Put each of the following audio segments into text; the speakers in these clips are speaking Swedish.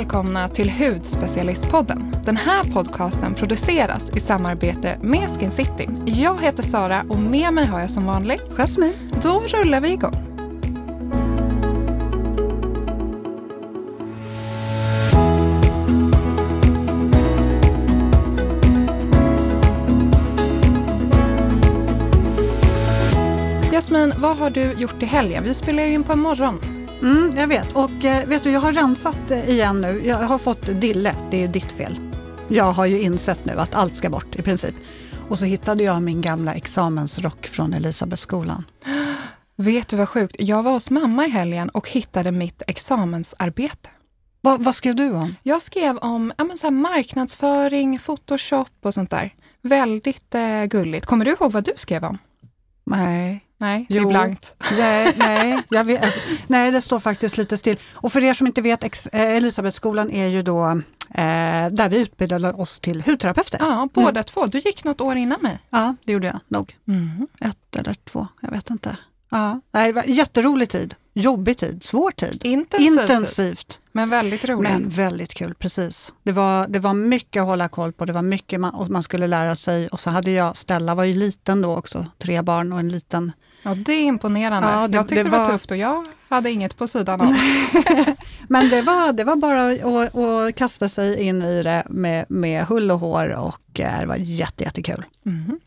välkomna till Hudspecialistpodden. Den här podcasten produceras i samarbete med Skin City. Jag heter Sara och med mig har jag som vanligt Jasmine. Då rullar vi igång. Jasmin, vad har du gjort i helgen? Vi spelar ju in på en morgon. Mm, jag vet. Och eh, vet du, jag har rensat eh, igen nu. Jag har fått dille. Det är ditt fel. Jag har ju insett nu att allt ska bort i princip. Och så hittade jag min gamla examensrock från Elisabethskolan. Vet du vad sjukt? Jag var hos mamma i helgen och hittade mitt examensarbete. Va, vad skrev du om? Jag skrev om ja, men så marknadsföring, Photoshop och sånt där. Väldigt eh, gulligt. Kommer du ihåg vad du skrev om? Nej. Nej, det är blankt. Nej, nej, jag vet, nej, det står faktiskt lite still. Och för er som inte vet, eh, Elisabethskolan är ju då eh, där vi utbildade oss till hudterapeuter. Ja, båda mm. två. Du gick något år innan mig. Ja, det gjorde jag nog. Mm. Ett eller två, jag vet inte. Ja, det var jätterolig tid, jobbig tid, svår tid. Intensivt. Intensivt. Men väldigt roligt. Men väldigt kul, precis. Det var, det var mycket att hålla koll på, det var mycket man, man skulle lära sig. Och så hade jag, Stella var ju liten då också, tre barn och en liten... Ja, det är imponerande. Ja, det, jag tyckte det var, det var tufft och jag hade inget på sidan av. Men det var, det var bara att, att kasta sig in i det med, med hull och hår och eh, det var jättekul. Mm.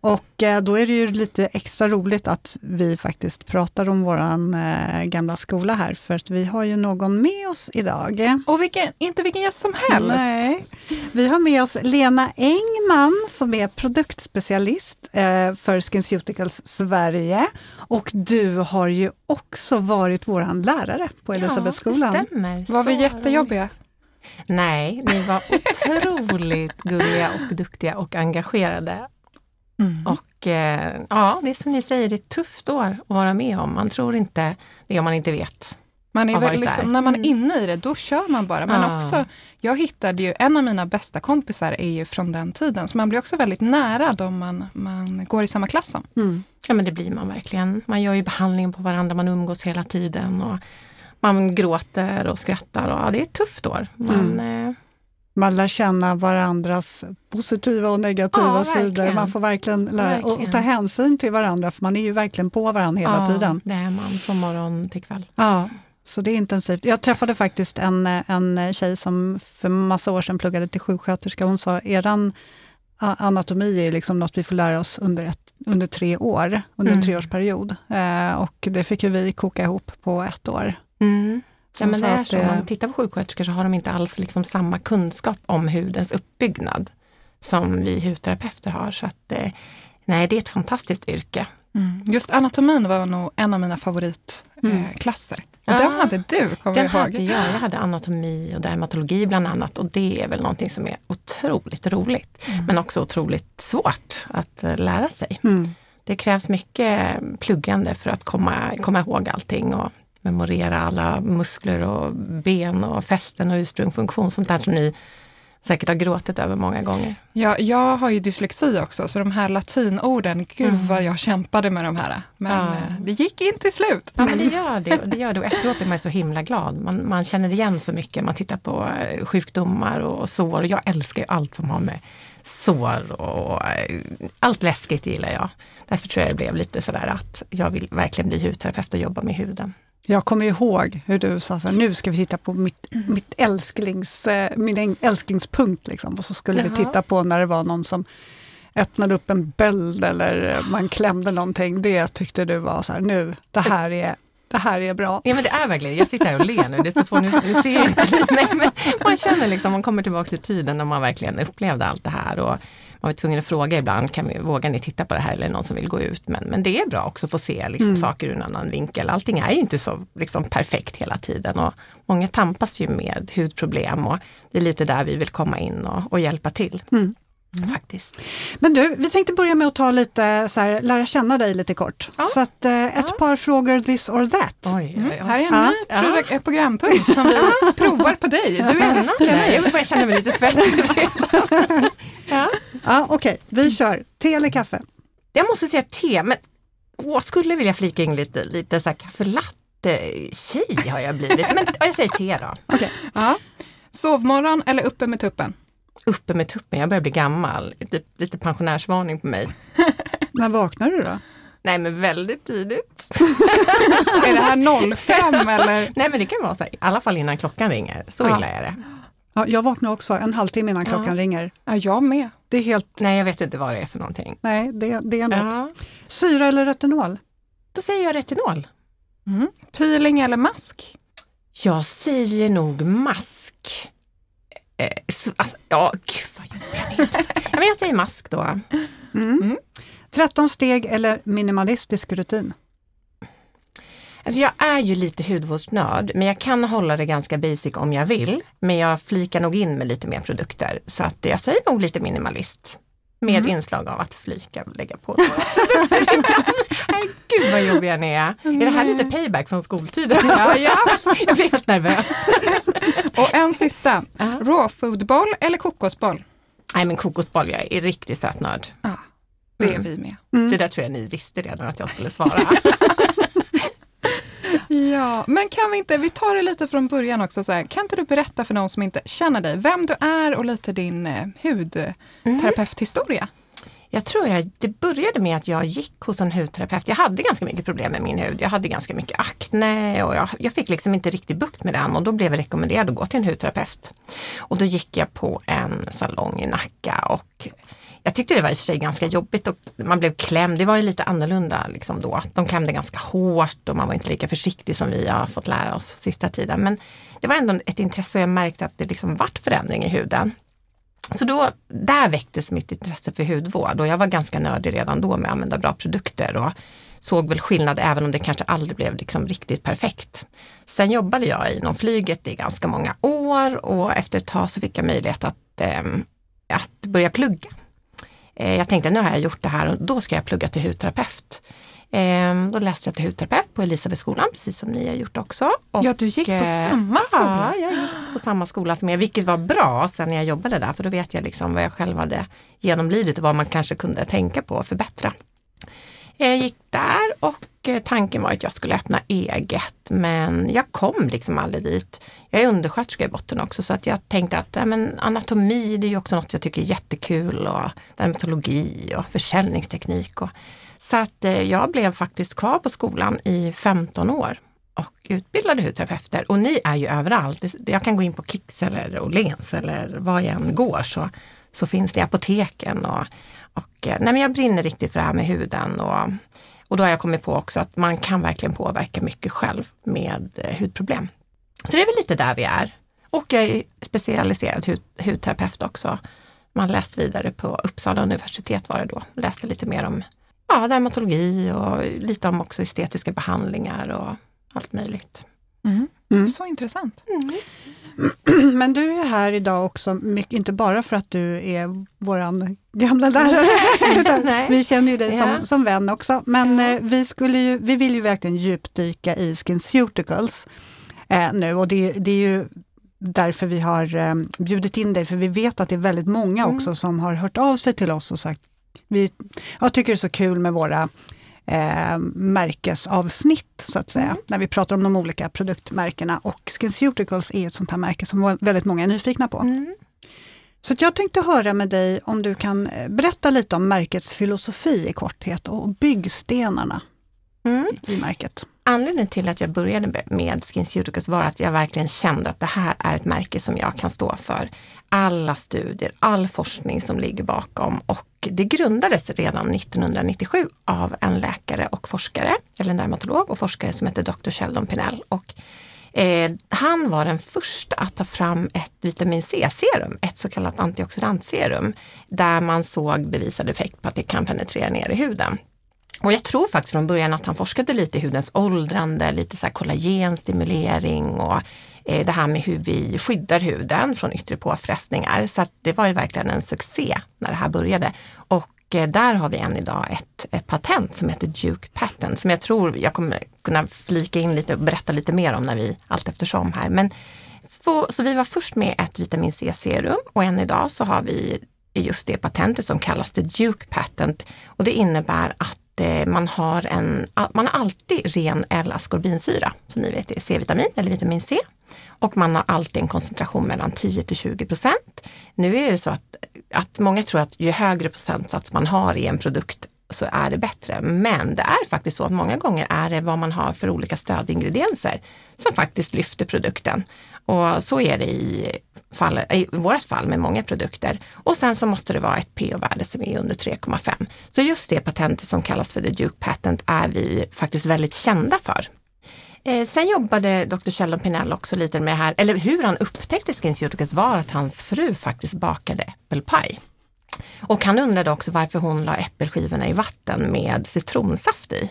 Och eh, då är det ju lite extra roligt att vi faktiskt pratar om våran eh, gamla skola här, för att vi har ju någon med oss idag. Och vilken, inte vilken gäst som helst. Nej. Vi har med oss Lena Engman som är produktspecialist eh, för SkinCeuticals Sverige. Och du har ju också varit våran lärare på Elisabethskolan. Ja, det stämmer. Var vi jättejobbiga? Nej, ni var otroligt gulliga och duktiga och engagerade. Mm. Och eh, ja, det är som ni säger, det är ett tufft år att vara med om. Man tror inte det om man inte vet. Man är väl liksom, när man är mm. inne i det, då kör man bara. Men ja. också, jag hittade ju, en av mina bästa kompisar är ju från den tiden, så man blir också väldigt nära dem man, man går i samma klass som. Mm. Ja men det blir man verkligen. Man gör ju behandling på varandra, man umgås hela tiden. Och man gråter och skrattar och ja, det är ett tufft år. Man, mm. Man lär känna varandras positiva och negativa ja, sidor. Man får verkligen lära verkligen. Och, ta hänsyn till varandra, för man är ju verkligen på varandra hela ja, tiden. det är man från morgon till kväll. Ja, så det är intensivt. Jag träffade faktiskt en, en tjej som för massa år sedan pluggade till sjuksköterska. Hon sa, eran anatomi är liksom något vi får lära oss under, ett, under tre år, under mm. en treårsperiod. Eh, och det fick ju vi koka ihop på ett år. Mm. Ja, men det är så. Om man tittar på sjuksköterskor så har de inte alls liksom samma kunskap om hudens uppbyggnad som vi hudterapeuter har. Så att, eh, nej, det är ett fantastiskt yrke. Mm. Just anatomin var nog en av mina favoritklasser. Mm. Och den hade du, kommer jag ihåg. Hade jag. jag hade anatomi och dermatologi bland annat och det är väl någonting som är otroligt roligt. Mm. Men också otroligt svårt att eh, lära sig. Mm. Det krävs mycket pluggande för att komma, komma ihåg allting och memorera alla muskler och ben och fästen och ursprungsfunktion. Sånt där som ni säkert har gråtit över många gånger. Ja, jag har ju dyslexi också, så de här latinorden, gud mm. vad jag kämpade med de här. Men ja. Eh, det gick inte till slut. Ja, men det gör det. det, gör det. Och efteråt är man så himla glad. Man, man känner igen så mycket. Man tittar på eh, sjukdomar och sår. Jag älskar ju allt som har med sår och eh, allt läskigt gillar jag. Därför tror jag det blev lite sådär att jag vill verkligen bli hudterapeut och jobba med huden. Jag kommer ihåg hur du sa så nu ska vi titta på mitt, mitt älsklings, eh, min älsklingspunkt. Liksom. Och så skulle Jaha. vi titta på när det var någon som öppnade upp en böld eller man klämde någonting. Det tyckte du var så nu, det här är det här är bra. Ja men det är verkligen, jag sitter här och ler nu, det är så svårt, nu, nu ser jag inte, nej, men man känner liksom, man kommer tillbaka till tiden när man verkligen upplevde allt det här och man var tvungen att fråga ibland, kan vi, vågar ni titta på det här eller någon som vill gå ut? Men, men det är bra också att få se liksom, mm. saker ur en annan vinkel. Allting är ju inte så liksom, perfekt hela tiden och många tampas ju med hudproblem och det är lite där vi vill komma in och, och hjälpa till. Mm. Mm. Faktiskt. Men du, vi tänkte börja med att ta lite, så här, lära känna dig lite kort. Ja. Så att, eh, ett ja. par frågor this or that. Oj, mm. Här är en ja. ny ja. programpunkt som vi provar på dig. Du är testkanin. Jag känner mig lite svettig. ja, ja Okej, okay. vi kör. Te eller kaffe? Jag måste säga te, men åh, skulle vilja flika in lite, lite så här kaffelatte-tjej har jag blivit. Men jag säger te då. Okay. Ja. Sovmorgon eller uppe med tuppen? Uppe med tuppen, jag börjar bli gammal. Lite, lite pensionärsvarning på mig. När vaknar du då? Nej men väldigt tidigt. är det här 05 eller? Nej men det kan vara så här, i alla fall innan klockan ringer. Så Ja. illa är det. Ja, jag vaknar också en halvtimme innan klockan ringer. Ja, jag med. Det är helt, Nej jag vet inte vad det är för någonting. nej det, det är något. Ja. Syra eller retinol? Då säger jag retinol. Mm. Peeling eller mask? Jag säger nog mask. Eh, så, alltså, ja, gud vad jobbig jag är. ja, men Jag säger mask då. Mm. 13 steg eller minimalistisk rutin? Alltså jag är ju lite hudvårdsnörd, men jag kan hålla det ganska basic om jag vill. Men jag flikar nog in med lite mer produkter. Så att jag säger nog lite minimalist. Med inslag av att flika och lägga på. Nej, Gud vad jobbig jag är. Är det här lite payback från skoltiden? Ja, ja. Jag blir helt nervös. Och en sista. Ja. Raw foodboll eller kokosboll? Nej men kokosboll, jag är riktigt sötnörd. Ja, det är Mm. vi med. Det där tror jag ni visste redan att jag skulle svara. Ja, men kan vi inte, vi tar det lite från början också. Så här, kan inte du berätta för någon som inte känner dig, vem du är och lite din eh, hudterapeuthistoria? Jag tror jag, det började med att jag gick hos en hudterapeut. Jag hade ganska mycket problem med min hud. Jag hade ganska mycket akne och jag, jag fick liksom inte riktigt bukt med den och då blev jag rekommenderad att gå till en hudterapeut. Och då gick jag på en salong i Nacka och jag tyckte det var i och för sig ganska jobbigt och man blev klämd. Det var ju lite annorlunda liksom då. De klämde ganska hårt och man var inte lika försiktig som vi har fått lära oss sista tiden. Men det var ändå ett intresse och jag märkte att det liksom vart förändring i huden. Så då, där väcktes mitt intresse för hudvård och jag var ganska nördig redan då med att använda bra produkter och såg väl skillnad även om det kanske aldrig blev liksom riktigt perfekt. Sen jobbade jag inom flyget i ganska många år och efter ett tag så fick jag möjlighet att, eh, att börja plugga. Eh, jag tänkte nu har jag gjort det här och då ska jag plugga till hudterapeut. Ehm, då läste jag till hudterapeut på Elisabethskolan, precis som ni har gjort också. Och, Ja, du gick på eh, samma skola. Ja, jag gick på samma skola som er, vilket var bra sen när jag jobbade där, för då vet jag liksom vad jag själv hade genomlidit och vad man kanske kunde tänka på och förbättra. Jag gick där och eh, tanken var att jag skulle öppna eget, men jag kom liksom aldrig dit. Jag är undersköterska i botten också, så att jag tänkte att ja, men anatomi, det är ju också något jag tycker är jättekul och dermatologi och försäljningsteknik. Och, så att eh, jag blev faktiskt kvar på skolan i 15 år och utbildade hudterapeuter. Och ni är ju överallt. Jag kan gå in på Kicks eller Åhléns eller var jag än går så, så finns det i apoteken. Och, och, eh, nej men jag brinner riktigt för det här med huden. Och, och då har jag kommit på också att man kan verkligen påverka mycket själv med eh, hudproblem. Så det är väl lite där vi är. Och jag är specialiserad hud, hudterapeut också. Man läste vidare på Uppsala universitet var det då. Läste lite mer om ja, dermatologi och lite om också estetiska behandlingar och allt möjligt. Mm. Mm. Så intressant. Men du är här idag också, inte bara för att du är våran gamla lärare, vi känner ju dig Ja. som, som vän också. Men Ja. eh, vi, skulle ju, vi vill ju verkligen djupdyka i SkinCeuticals eh, nu och det, det är ju därför vi har eh, bjudit in dig, för vi vet att det är väldigt många Mm. också som har hört av sig till oss och sagt vi jag tycker det är så kul med våra eh, märkesavsnitt så att säga, Mm. när vi pratar om de olika produktmärkena och SkinCeuticals är ett sånt här märke som väldigt många är nyfikna på. Mm. Så jag tänkte höra med dig om du kan eh, berätta lite om märkets filosofi i korthet och byggstenarna Mm. i märket. Anledningen till att jag började med SkinCeuticals var att jag verkligen kände att det här är ett märke som jag kan stå för. Alla studier, all forskning som ligger bakom och det grundades redan 1997 av en läkare och forskare, eller en dermatolog och forskare som heter Dr. Sheldon Pinell. Och, eh, han var den första att ta fram ett vitamin C-serum, ett så kallat antioxidantserum, där man såg bevisad effekt på att det kan penetrera ner i huden. Och jag tror faktiskt från början att han forskade lite i hudens åldrande, lite så här kollagenstimulering och eh, det här med hur vi skyddar huden från yttre påfrestningar. Så att det var ju verkligen en succé när det här började. Och eh, där har vi än idag ett, ett patent som heter Duke Patent som jag tror jag kommer kunna flika in lite och berätta lite mer om när vi allt eftersom här. Men så, så vi var först med ett vitamin C-serum och än idag så har vi just det patentet som kallas det Duke Patent och det innebär att Eh, man har, en, man har alltid ren L-askorbinsyra, som ni vet är C-vitamin eller vitamin C. Och man har alltid en koncentration mellan 10 till 20 procent. Nu är det så att, att många tror att ju högre procentsats man har i en produkt så är det bättre. Men det är faktiskt så att många gånger är det vad man har för olika stödingredienser som faktiskt lyfter produkten. Och så är det i, fall, i vårt fall med många produkter. Och sen så måste det vara ett pH-värde som är under 3,5. Så just det patentet som kallas för the Duke patent är vi faktiskt väldigt kända för. Eh, sen jobbade Dr. Sheldon Pinell också lite med här, eller hur han upptäckte SkinCeuticals var att hans fru faktiskt bakade äppelpaj. Och han undrade också varför hon la äppelskivorna i vatten med citronsaft i.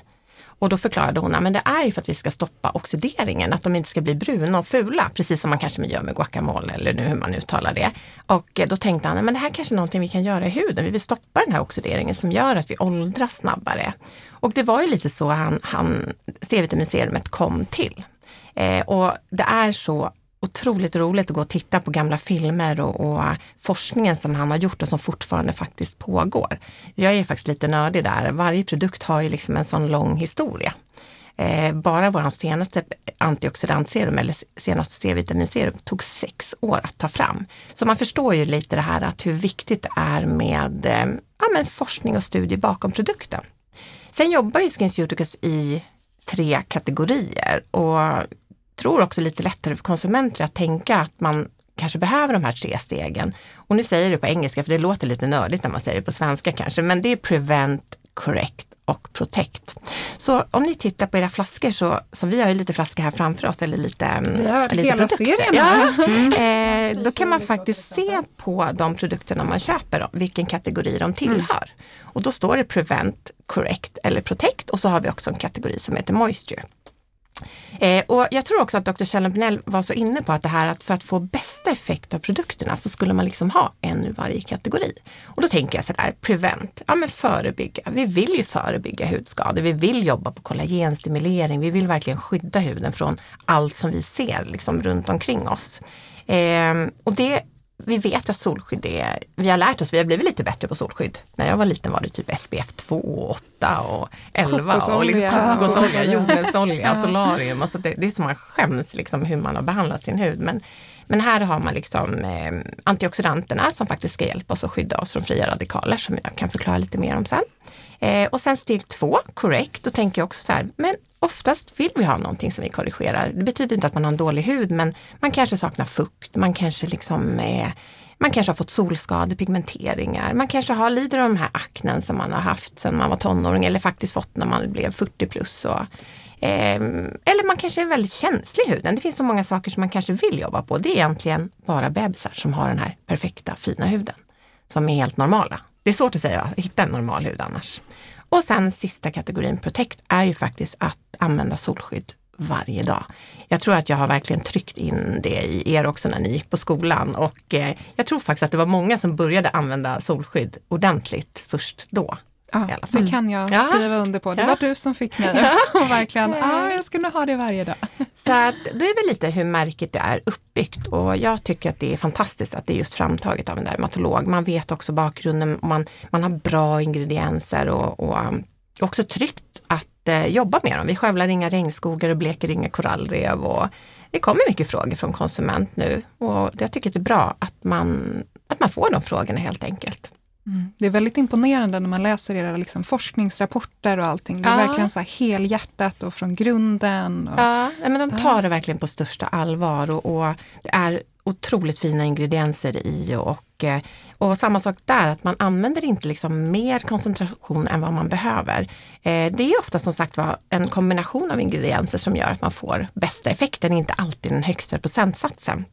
Och då förklarade hon att det är ju för att vi ska stoppa oxideringen, att de inte ska bli bruna och fula, precis som man kanske gör med guacamole eller nu hur man uttalar det. Och eh, då tänkte han, men det här kanske är någonting vi kan göra i huden. Vi vill stoppa den här oxideringen som gör att vi åldras snabbare. Och det var ju lite så han, han C-vitaminserumet kom till. Eh, och det är så otroligt roligt att gå och titta på gamla filmer och, och, äh, forskningen som han har gjort och som fortfarande faktiskt pågår. Jag är faktiskt lite nördig där. Varje produkt har ju liksom en sån lång historia. Eh, bara vår senaste antioxidantserum eller senaste C-vitaminserum tog sex år att ta fram. Så man förstår ju lite det här att hur viktigt det är med eh, ja, men forskning och studier bakom produkten. Sen jobbar ju SkinCeuticals i tre kategorier och tror också lite lättare för konsumenter att tänka att man kanske behöver de här tre stegen. Och nu säger jag det på engelska för det låter lite nördigt när man säger det på svenska kanske, men det är prevent, correct och protect. Så om ni tittar på era flaskor så, så vi har ju lite flaskor här framför oss eller lite, mm, vi har lite hela produkter. Ja. Mm. Eh, då kan man faktiskt se på de produkterna man köper, vilken kategori de tillhör. Mm. Och då står det prevent, correct eller protect och så har vi också en kategori som heter moisture. Eh, och jag tror också att Dr. Kjell Pinell var så inne på att det här att för att få bästa effekt av produkterna så skulle man liksom ha en ur varje kategori. Och då tänker jag sådär, prevent, ja men förebygga. Vi vill ju förebygga hudskador, vi vill jobba på kollagenstimulering, vi vill verkligen skydda huden från allt som vi ser liksom runt omkring oss. Eh, och det vi vet att solskydd är, vi har lärt oss, vi har blivit lite bättre på solskydd. När jag var liten var det typ SPF 2, 8 och 11 och liksom kokosolja, jordens olja, solarium. Alltså det, det är som man skäms liksom hur man har behandlat sin hud. Men, men här har man liksom eh, antioxidanterna som faktiskt ska hjälpa oss att skydda oss från fria radikaler som jag kan förklara lite mer om sen. Eh, och sen steg två, correct, då tänker jag också så här, men oftast vill vi ha någonting som vi korrigerar. Det betyder inte att man har en dålig hud, men man kanske saknar fukt, man kanske liksom är man kanske har fått solskador, pigmenteringar, man kanske har, lider av de här aknen som man har haft sedan man var tonåring eller faktiskt fått när man blev 40 plus. Och, eh, eller man kanske är väldigt känslig i huden. Det finns så många saker som man kanske vill jobba på. Det är egentligen bara bebisar som har den här perfekta fina huden. Som är helt normala. Det är svårt att säga, hitta en normal hud annars. Och sen sista kategorin Protect är ju faktiskt att använda solskydd varje dag. Jag tror att jag har verkligen tryckt in det i er också när ni gick på skolan och eh, jag tror faktiskt att det var många som började använda solskydd ordentligt först då. Ja, det kan jag skriva under på. Det ja. var du som fick mig att verkligen, ja, jag skulle ha det varje dag. Så att, det är väl lite hur märket är uppbyggt och jag tycker att det är fantastiskt att det är just framtaget av en dermatolog. Man vet också bakgrunden, man, man har bra ingredienser och, och um, också tryggt att eh, jobba med dem. Vi skövlar inga regnskogar och bleker inga korallrev och det kommer mycket frågor från konsument nu och jag tycker det är bra att man, att man får de frågorna helt enkelt. Mm. Det är väldigt imponerande när man läser era liksom forskningsrapporter och allting. Det är ja. verkligen så här helhjärtat och från grunden. Och, ja, men de tar ja. det verkligen på största allvar och, och, det är otroligt fina ingredienser i och, eh, och samma sak där, att man använder inte liksom mer koncentration än vad man behöver. Eh, det är ofta som sagt var en kombination av ingredienser som gör att man får bästa effekten, inte alltid den högsta procentsatsen.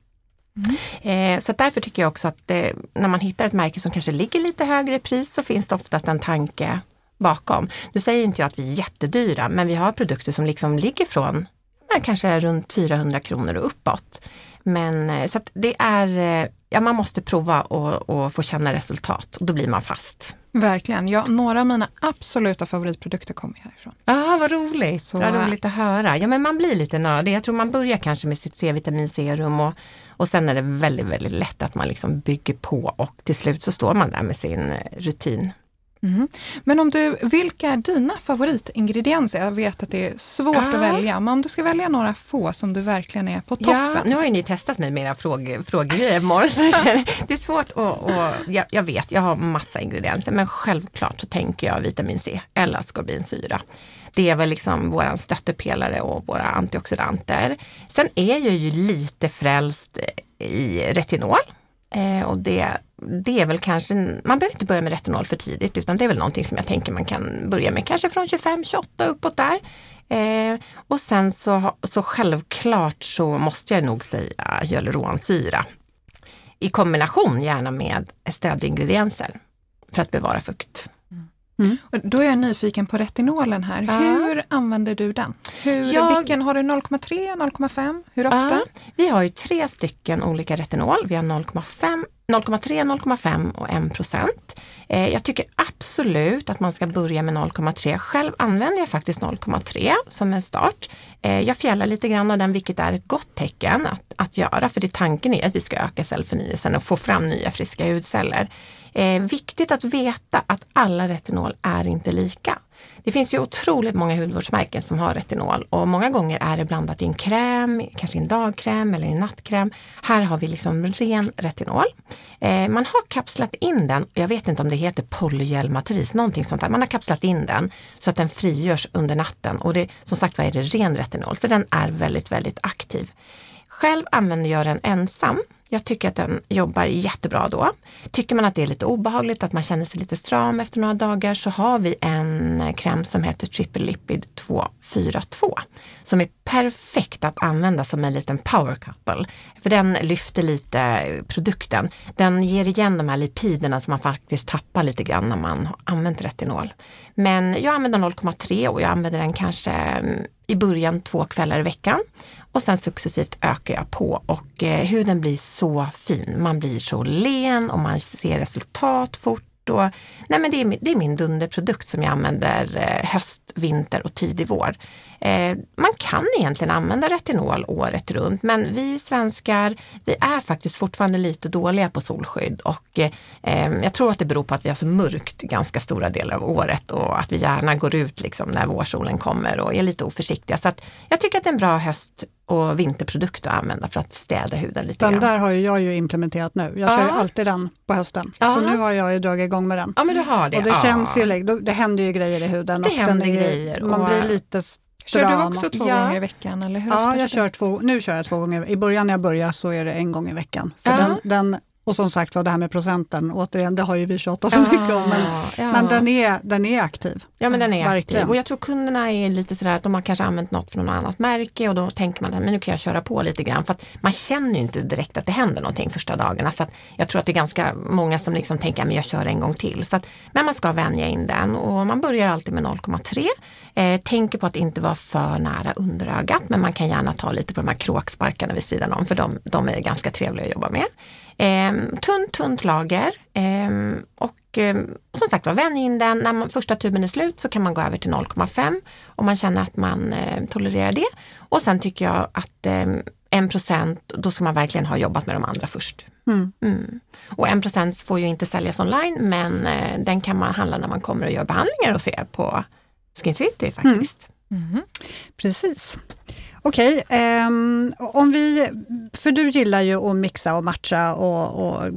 Mm. Eh, så därför tycker jag också att det, när man hittar ett märke som kanske ligger lite högre i pris så finns det oftast en tanke bakom. Nu säger inte jag att vi är jättedyra, men vi har produkter som liksom ligger från kanske runt 400 kronor och uppåt. Men eh, så det är, eh, ja man måste prova och, och, få känna resultat och då blir man fast. Verkligen, ja, några av mina absoluta favoritprodukter kommer härifrån. Ja, ah, vad roligt, så, vad roligt att höra. Ja men man blir lite nördig. Jag tror man börjar kanske med sitt C-vitaminserum och, och sen är det väldigt, väldigt lätt att man liksom bygger på och till slut så står man där med sin rutin. Mm. Men om du, vilka är dina favoritingredienser? Jag vet att det är svårt ja. att välja, men om du ska välja några få som du verkligen är på toppen. Ja, nu har ju ni testat mig med era fråg, frågegrejer Det är svårt att, och, jag, jag, vet, jag har massa ingredienser, men självklart så tänker jag vitamin C eller ascorbinsyra. Det är väl liksom våran stöttepelare och våra antioxidanter. Sen är jag ju lite frälst i retinol. Eh, och det, det är väl kanske, man behöver inte börja med retinol för tidigt utan det är väl någonting som jag tänker man kan börja med, kanske från 25-28 uppåt där. Eh, och sen så, så självklart så måste jag nog säga hyaluronsyra i kombination gärna med stödingredienser för att bevara fukt. Mm. Och då är jag nyfiken på retinolen här. Ja. Hur använder du den? Hur, jag, vilken Har du 0,3, 0,5? Hur ofta? Ja, vi har ju tre stycken olika retinol. Vi har 0,5 0,3, 0,5 och 1 procent. Eh, jag tycker absolut att man ska börja med 0,3. Själv använder jag faktiskt 0,3 som en start. Eh, jag fjällar lite grann av den, vilket är ett gott tecken att, att göra, för det tanken är att vi ska öka cellförnyelsen och få fram nya friska hudceller. Eh, viktigt att veta att alla retinol är inte lika. Det finns ju otroligt många hudvårdsmärken som har retinol och många gånger är det blandat i en kräm, kanske en dagkräm eller en nattkräm. Här har vi liksom ren retinol. Eh, man har kapslat in den, jag vet inte om det heter polygelmatris, någonting sånt där. Man har kapslat in den så att den frigörs under natten och det, som sagt var är det ren retinol, så den är väldigt, väldigt aktiv. Själv använder jag den ensam jag tycker att den jobbar jättebra då. Tycker man att det är lite obehagligt, att man känner sig lite stram efter några dagar så har vi en kräm som heter Triple Lipid 242 som är perfekt att använda som en liten power couple. För den lyfter lite produkten. Den ger igen de här lipiderna som man faktiskt tappar lite grann när man har använt retinol. Men jag använder 0,3 och jag använder den kanske mm, i början två kvällar i veckan och sen successivt ökar jag på och eh, huden blir så fin. Man blir så len och man ser resultat fort. Och, nej men det, är, det är min dunderprodukt som jag använder eh, höst, vinter och tidig vår. Eh, man kan egentligen använda retinol året runt men vi svenskar, vi är faktiskt fortfarande lite dåliga på solskydd och eh, jag tror att det beror på att vi har så mörkt ganska stora delar av året och att vi gärna går ut liksom när vårsolen kommer och är lite oförsiktiga. Så att jag tycker att en bra höst och vinterprodukt att använda för att städa huden lite den grann. där har jag ju implementerat nu. Jag ja. kör ju alltid den på hösten. Ja. Så nu har jag ju dragit igång med den. Ja men du har det. Och det ja. känns ju, det händer ju grejer i huden. Det händer är, grejer. Man blir lite Kör du också två gånger i veckan? Eller hur ja, jag kör två, nu kör jag två gånger. I början när jag började så är det en gång i veckan. För den, den och som sagt var det här med procenten, återigen det har ju vi tjatat så mycket om. Men, ja. men den, är, den är aktiv. Ja men den är Verkligen. aktiv och jag tror kunderna är lite sådär att de har kanske använt något från något annat märke och då tänker man att nu kan jag köra på lite grann för att man känner ju inte direkt att det händer någonting första dagarna. Så jag tror att det är ganska många som liksom tänker att jag kör en gång till. Så att, men man ska vänja in den och man börjar alltid med 0,3. Eh, tänker på att inte vara för nära underögat men man kan gärna ta lite på de här kråksparkarna vid sidan om för de, de är ganska trevliga att jobba med. Eh, tunt, tunt lager eh, och eh, som sagt var, vänj in den. När man, första tuben är slut så kan man gå över till 0,5 om man känner att man tolererar det. Och sen tycker jag att eh, en procent, då ska man verkligen ha jobbat med de andra först. Mm. Mm. Och en procent får ju inte säljas online men eh, den kan man handla när man kommer och gör behandlingar och ser på Skin City faktiskt. Mm. mm. Precis. Okej, okay, um, om vi, för du gillar ju att mixa och matcha och, och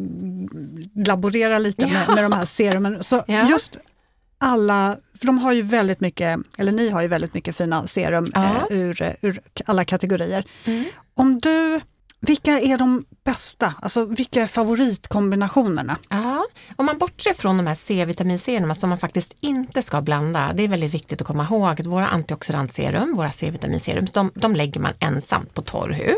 laborera lite med, med de här serumen. Så ja. just alla, för de har ju väldigt mycket, eller ni har ju väldigt mycket fina serum ja. eh, ur, ur alla kategorier. Mm. Om du vilka är de bästa? Alltså vilka är favoritkombinationerna? Ja, om man bortser från de här C-vitaminserierna som man faktiskt inte ska blanda. Det är väldigt viktigt att komma ihåg att våra antioxidantserum, våra C-vitaminserum, de, de lägger man ensamt på torr hud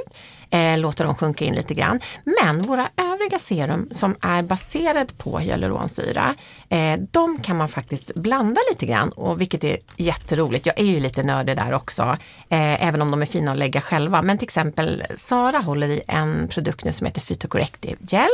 eh, låter dem sjunka in lite grann. Men våra övriga serum som är baserade på hyaluronsyra, eh, de kan man faktiskt blanda lite grann och vilket är jätteroligt. Jag är ju lite nördig där också, eh, även om de är fina att lägga själva. Men till exempel Sara håller i en produkt nu som heter Phytocorrective Gel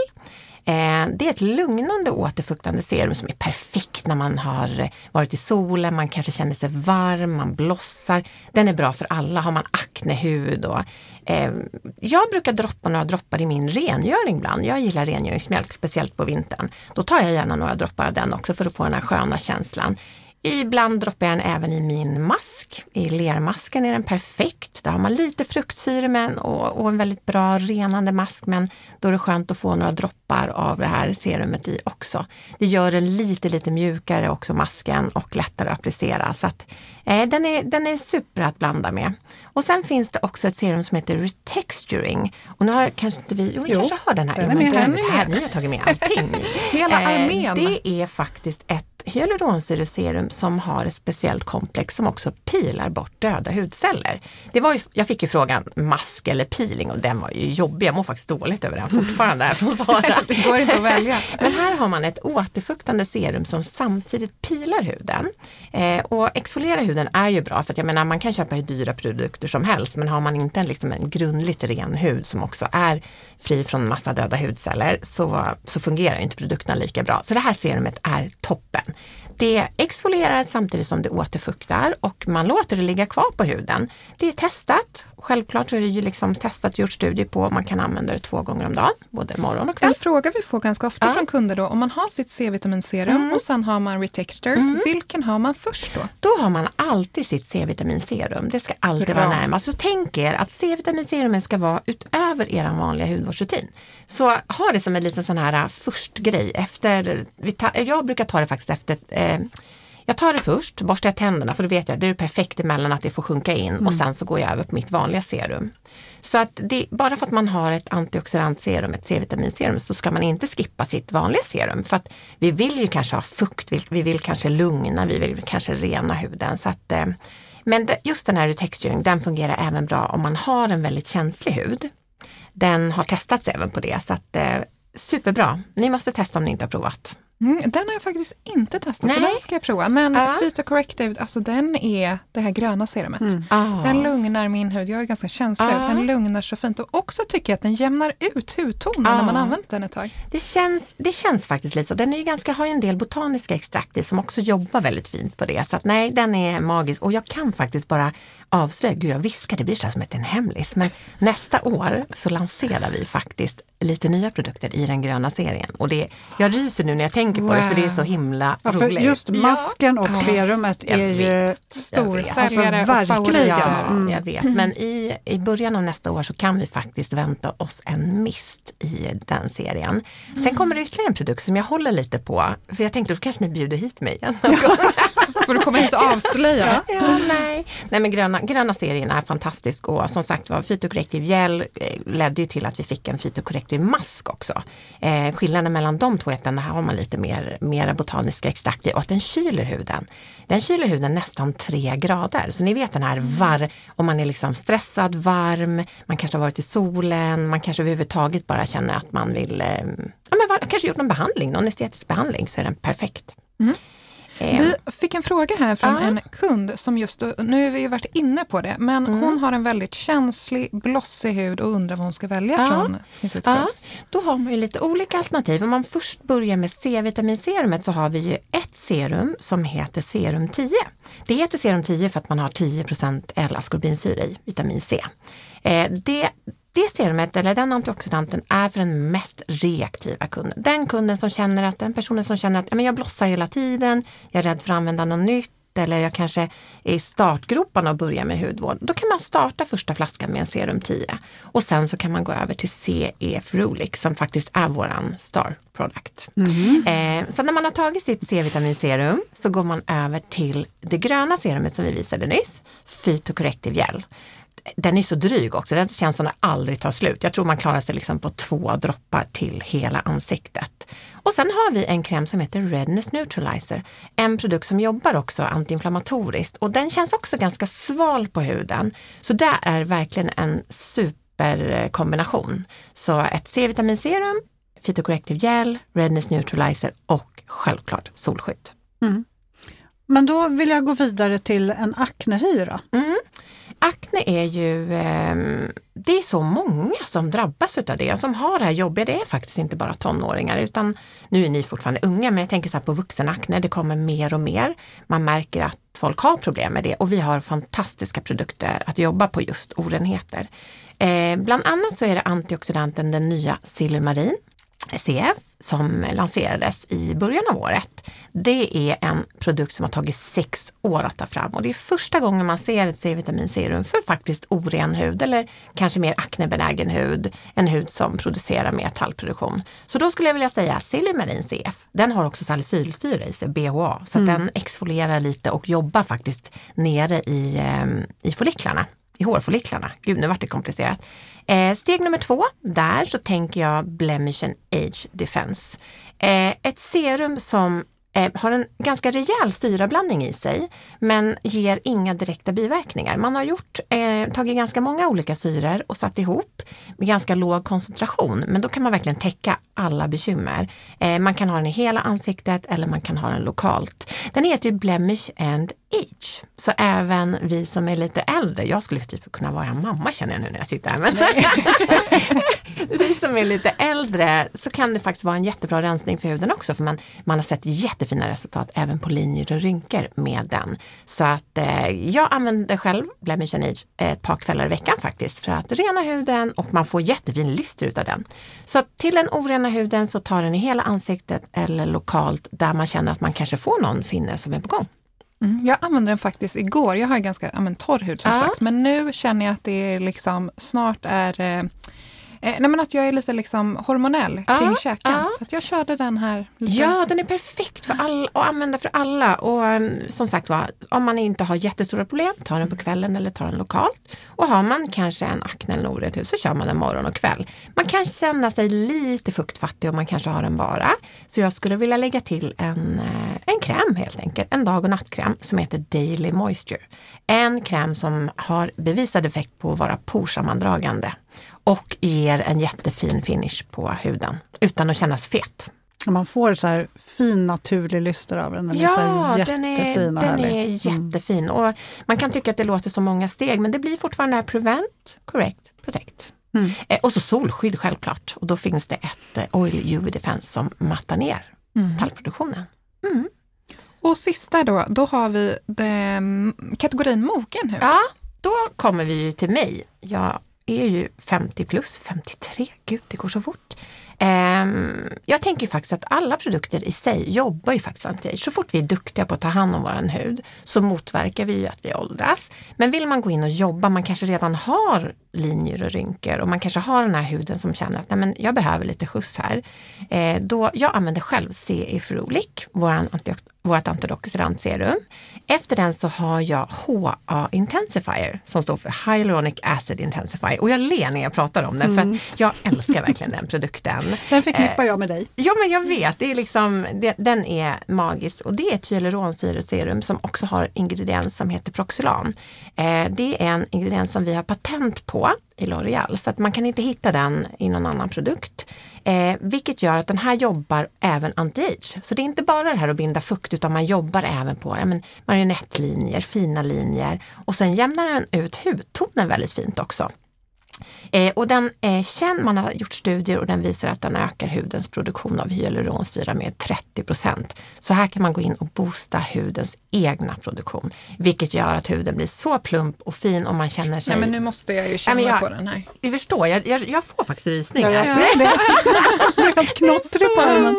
eh, det är ett lugnande återfuktande serum som är perfekt när man har varit i solen, man kanske känner sig varm, man blossar. Den är bra för alla. Har man aknehud och eh, jag brukar droppa några droppar i min rengöring ibland. Jag gillar rengöringsmjölk, speciellt på vintern. Då tar jag gärna några droppar av den också för att få den här sköna känslan. Ibland droppar jag den även i min mask. I lermasken är den perfekt. Där har man lite fruktsyre men, och, och, en väldigt bra renande mask men då är det skönt att få några droppar av det här serumet i också. Det gör den lite, lite mjukare också masken och lättare att applicera. Så att, eh, den, är, den är super att blanda med. Och sen finns det också ett serum som heter Retexturing. Och nu har kanske inte vi, jo, vi jo, kanske har den här. Den är med, den, här, ni har tagit med allting. Hela eh, armén. Eh, det är faktiskt ett hyaluronsyreserum som har ett speciellt komplex som också pilar bort döda hudceller. Det var ju, jag fick ju frågan mask eller peeling och den var ju jobbig. Jag mår faktiskt dåligt över den fortfarande här från Sara. det går inte att välja. Men här har man ett återfuktande serum som samtidigt pilar huden. Eh, och exfoliera huden är ju bra för att jag menar man kan köpa hur dyra produkter som helst men har man inte en, liksom en grundligt ren hud som också är fri från massa döda hudceller så, så fungerar inte produkterna lika bra. Så det här serumet är toppen. Det exfolierar samtidigt som det återfuktar och man låter det ligga kvar på huden. Det är testat. Självklart så är det ju liksom testat och gjort studier på om man kan använda det två gånger om dagen, både morgon och kväll. En fråga vi får ganska ofta ja. från kunder då, om man har sitt C-vitaminserum mm. och sen har man Retexture, mm. vilken har man först då? Då har man alltid sitt C-vitaminserum. Det ska alltid Bra. vara närmast. Så tänk er att C-vitaminserumen ska vara utöver er vanliga hudvårdsrutin. Så ha det som en liten sån här äh, förstgrej efter, jag brukar ta det faktiskt efter eh, jag tar det först, borstar jag tänderna för då vet jag det är perfekt emellan att det får sjunka in mm. och sen så går jag över på mitt vanliga serum. Så att det, bara för att man har ett antioxidantserum, ett C-vitaminserum, så ska man inte skippa sitt vanliga serum. För att vi vill ju kanske ha fukt, vi vill kanske lugna, vi vill kanske rena huden. Så att, eh, men just den här retexturing, den fungerar även bra om man har en väldigt känslig hud. Den har testats även på det, så att eh, superbra. Ni måste testa om ni inte har provat. Mm, den har jag faktiskt inte testat, Nej. så den ska jag prova. Men uh. Phytocorrective, alltså den är det här gröna serumet. Mm. Uh. Den lugnar min hud, jag är ganska känslig, uh. den lugnar så fint. Och också tycker jag att den jämnar ut hudtonen när man använt den ett tag. Det känns, det känns faktiskt lite så. Den är ju ganska, har ju en del botaniska extrakt i som också jobbar väldigt fint på det. Så att nej, den är magisk. Och jag kan faktiskt bara avslöja, gud jag viskar, det blir så som en hemlis. Men nästa år så lanserar vi faktiskt lite nya produkter i den gröna serien. Och det, jag ryser nu när jag tänker på det för det är så himla ja, roligt. Just masken och ja. serumet är ju storsäljare alltså, och verkligen. Ja, mm. jag vet. Men i, i början av nästa år så kan vi faktiskt vänta oss en mist i den serien. Sen mm. kommer det ytterligare en produkt som jag håller lite på. För jag tänkte då kanske ni bjuder hit mig igen. För du kommer hit och avslöja. ja, nej. nej men gröna, gröna serien är fantastisk och som sagt var Phytocorrective gel eh, ledde ju till att vi fick en Phytocorrective mask också. Eh, skillnaden mellan de två är att den här har man lite mer, mera botaniska extrakt i och att den kyler huden. Den kyler huden nästan tre grader. Så ni vet den här var, om man är liksom stressad, varm, man kanske har varit i solen, man kanske överhuvudtaget bara känner att man vill, eh, ja, men var, kanske gjort någon behandling, någon estetisk behandling så är den perfekt. Mm. Vi fick en fråga här från ah. en kund som just, nu har vi ju varit inne på det, men mm. hon har en väldigt känslig, blossig hud och undrar vad hon ska välja ah. från ah. Då har man ju lite olika alternativ. Om man först börjar med C-vitaminserumet så har vi ju ett serum som heter Serum 10. Det heter Serum 10 för att man har 10% L-askorbinsyra i, vitamin C. Eh, det det serumet eller den antioxidanten är för den mest reaktiva kunden. Den kunden som känner att, den personen som känner att ja, men jag blossar hela tiden, jag är rädd för att använda något nytt eller jag kanske är i startgroparna och börjar med hudvård. Då kan man starta första flaskan med en serum 10 och sen så kan man gå över till CE Frulic som faktiskt är våran star product. Mm. Eh, så när man har tagit sitt C-vitaminserum så går man över till det gröna serumet som vi visade nyss, Phytocorrective Gel den är så dryg också, den känns som den aldrig tar slut. Jag tror man klarar sig liksom på två droppar till hela ansiktet. Och sen har vi en kräm som heter Redness Neutralizer. En produkt som jobbar också antiinflammatoriskt och den känns också ganska sval på huden. Så det är verkligen en superkombination. Så ett C-vitaminserum, Phytocorrective Gel, Redness Neutralizer och självklart solskydd. Mm. Men då vill jag gå vidare till en aknehyra. Mm. Akne är ju, eh, det är så många som drabbas av det som har det här jobbiga. Det är faktiskt inte bara tonåringar utan nu är ni fortfarande unga men jag tänker så här på vuxenakne, det kommer mer och mer. Man märker att folk har problem med det och vi har fantastiska produkter att jobba på just orenheter. Eh, bland annat så är det antioxidanten den nya Silumarin CF som lanserades i början av året. Det är en produkt som har tagit sex år att ta fram och det är första gången man ser ett C-vitaminserum för faktiskt oren hud eller kanske mer aknebenägen hud, en hud som producerar mer tallproduktion. Så då skulle jag vilja säga Silumarin CF. Den har också salicylsyra i sig, BHA, så mm. den exfolierar lite och jobbar faktiskt nere i, eh, i folliklarna i hårfolliklarna. Gud, nu vart det komplicerat. Eh, steg nummer två, där så tänker jag Blemish and Age Defense. Eh, ett serum som eh, har en ganska rejäl syrablandning i sig men ger inga direkta biverkningar. Man har gjort, eh, tagit ganska många olika syror och satt ihop med ganska låg koncentration men då kan man verkligen täcka alla bekymmer. Eh, man kan ha den i hela ansiktet eller man kan ha den lokalt. Den heter ju Blemish and age. Så även vi som är lite äldre, jag skulle typ kunna vara mamma känner jag nu när jag sitter här. Men vi som är lite äldre så kan det faktiskt vara en jättebra rensning för huden också för man, man har sett jättefina resultat även på linjer och rynkor med den. Så att eh, jag använder själv Blemish Age ett par kvällar i veckan faktiskt för att rena huden och man får jättefin lyster utav den. Så till den orena huden så tar den i hela ansiktet eller lokalt där man känner att man kanske får någon finne som är på gång. Mm, jag använde den faktiskt igår. Jag har ganska ja, men, torr hud som ja. sagt. Men nu känner jag att det är liksom, snart är eh, Eh, nej men att jag är lite liksom hormonell ja, kring käken. Ja. Så att jag körde den här. Lite. Ja, den är perfekt för all, att använda för alla. Och um, som sagt var, om man inte har jättestora problem, ta den på kvällen eller ta den lokalt. Och har man kanske en akne eller orätt hud så kör man den morgon och kväll. Man kan känna sig lite fuktfattig om man kanske har den bara. Så jag skulle vilja lägga till en, eh, en kräm helt enkelt, en dag och nattkräm som heter Daily Moisture. En kräm som har bevisad effekt på att vara porsammandragande och ger en jättefin finish på huden utan att kännas fet. Man får så här fin naturlig lyster av den. Den ja, är den är, den är jättefin. Mm. Och man kan tycka att det låter så många steg men det blir fortfarande här prevent, correct, protect. Mm. Eh, och så solskydd självklart och då finns det ett eh, Oil UV Defense som mattar ner mm. tallproduktionen. Mm. Och sista då, då har vi det, kategorin mogen hud. Ja, då kommer vi till mig. Jag är ju 50 plus, 53, gud det går så fort. Ehm, jag tänker faktiskt att alla produkter i sig jobbar ju faktiskt anti Så fort vi är duktiga på att ta hand om vår hud så motverkar vi ju att vi åldras. Men vill man gå in och jobba, man kanske redan har linjer och rynkor och man kanske har den här huden som känner att Nej, men jag behöver lite skjuts här. Eh, då, jag använder själv CE Frolic, vårt antioxidantserum. Efter den så har jag HA Intensifier som står för Hyaluronic Acid Intensifier och jag ler när jag pratar om den mm. för jag älskar verkligen den produkten. Den förknippar eh, jag med dig. Ja men jag vet, det är liksom, det, den är magisk och det är ett hyaluronsyreserum som också har ingrediens som heter Proxylan. Eh, det är en ingrediens som vi har patent på i L'Oreal så att man kan inte hitta den i någon annan produkt. Eh, vilket gör att den här jobbar även anti-age. Så det är inte bara det här att binda fukt utan man jobbar även på ja, men, marionettlinjer, fina linjer och sen jämnar den ut hudtonen väldigt fint också. Eh, och den är känd, man har gjort studier och den visar att den ökar hudens produktion av hyaluronsyra med 30 procent. Så här kan man gå in och boosta hudens egna produktion, vilket gör att huden blir så plump och fin och man känner sig... Nej men nu måste jag ju känna jag, på den här. Vi förstår, jag, jag, jag får faktiskt rysningar. Ja, jag ser det. Du är helt knottrig på armen.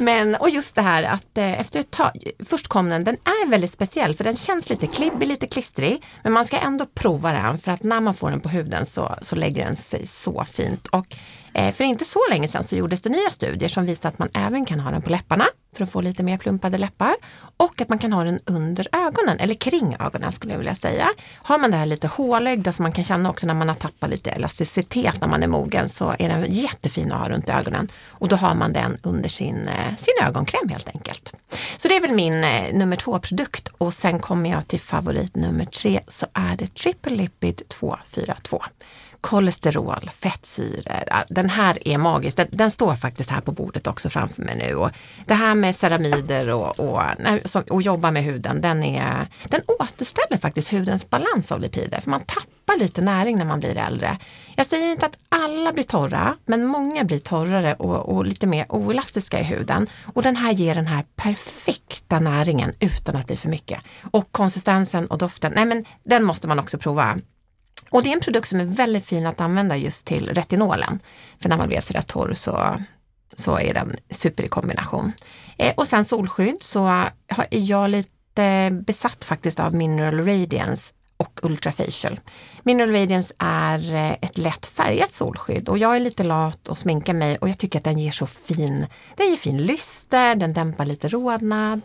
Men, och just det här att eh, efter ett tag, först kom den, den är väldigt speciell för den känns lite klibbig, lite klistrig. Men man ska ändå prova den för att när man får den på huden så, så lägger den sig så fint. Och Eh, för inte så länge sedan så gjordes det nya studier som visar att man även kan ha den på läpparna för att få lite mer plumpade läppar och att man kan ha den under ögonen eller kring ögonen skulle jag vilja säga. Har man det här lite hålögda som man kan känna också när man har tappat lite elasticitet när man är mogen så är den jättefin att ha runt ögonen och då har man den under sin, eh, sin ögonkräm helt enkelt. Så det är väl min eh, nummer två produkt och sen kommer jag till favorit nummer tre så är det Triple Lipid 242 kolesterol, fettsyror. Den här är magisk. Den, den, står faktiskt här på bordet också framför mig nu. Och det här med ceramider och, och, och jobba med huden, den, är, den återställer faktiskt hudens balans av lipider. För man tappar lite näring när man blir äldre. Jag säger inte att alla blir torra, men många blir torrare och, och lite mer oelastiska i huden. Och den här ger den här perfekta näringen utan att bli för mycket. Och konsistensen och doften, nej men den måste man också prova. Och det är en produkt som är väldigt fin att använda just till retinolen. För när man blir sådär torr så, så är den super i kombination. Eh, och sen solskydd så är jag lite besatt faktiskt av Mineral Radiance och Ultrafacial. Mineral Radiance är eh, ett lätt färgat solskydd och jag är lite lat och sminkar mig och jag tycker att den ger så fin, den ger fin lyster, den dämpar lite rodnad.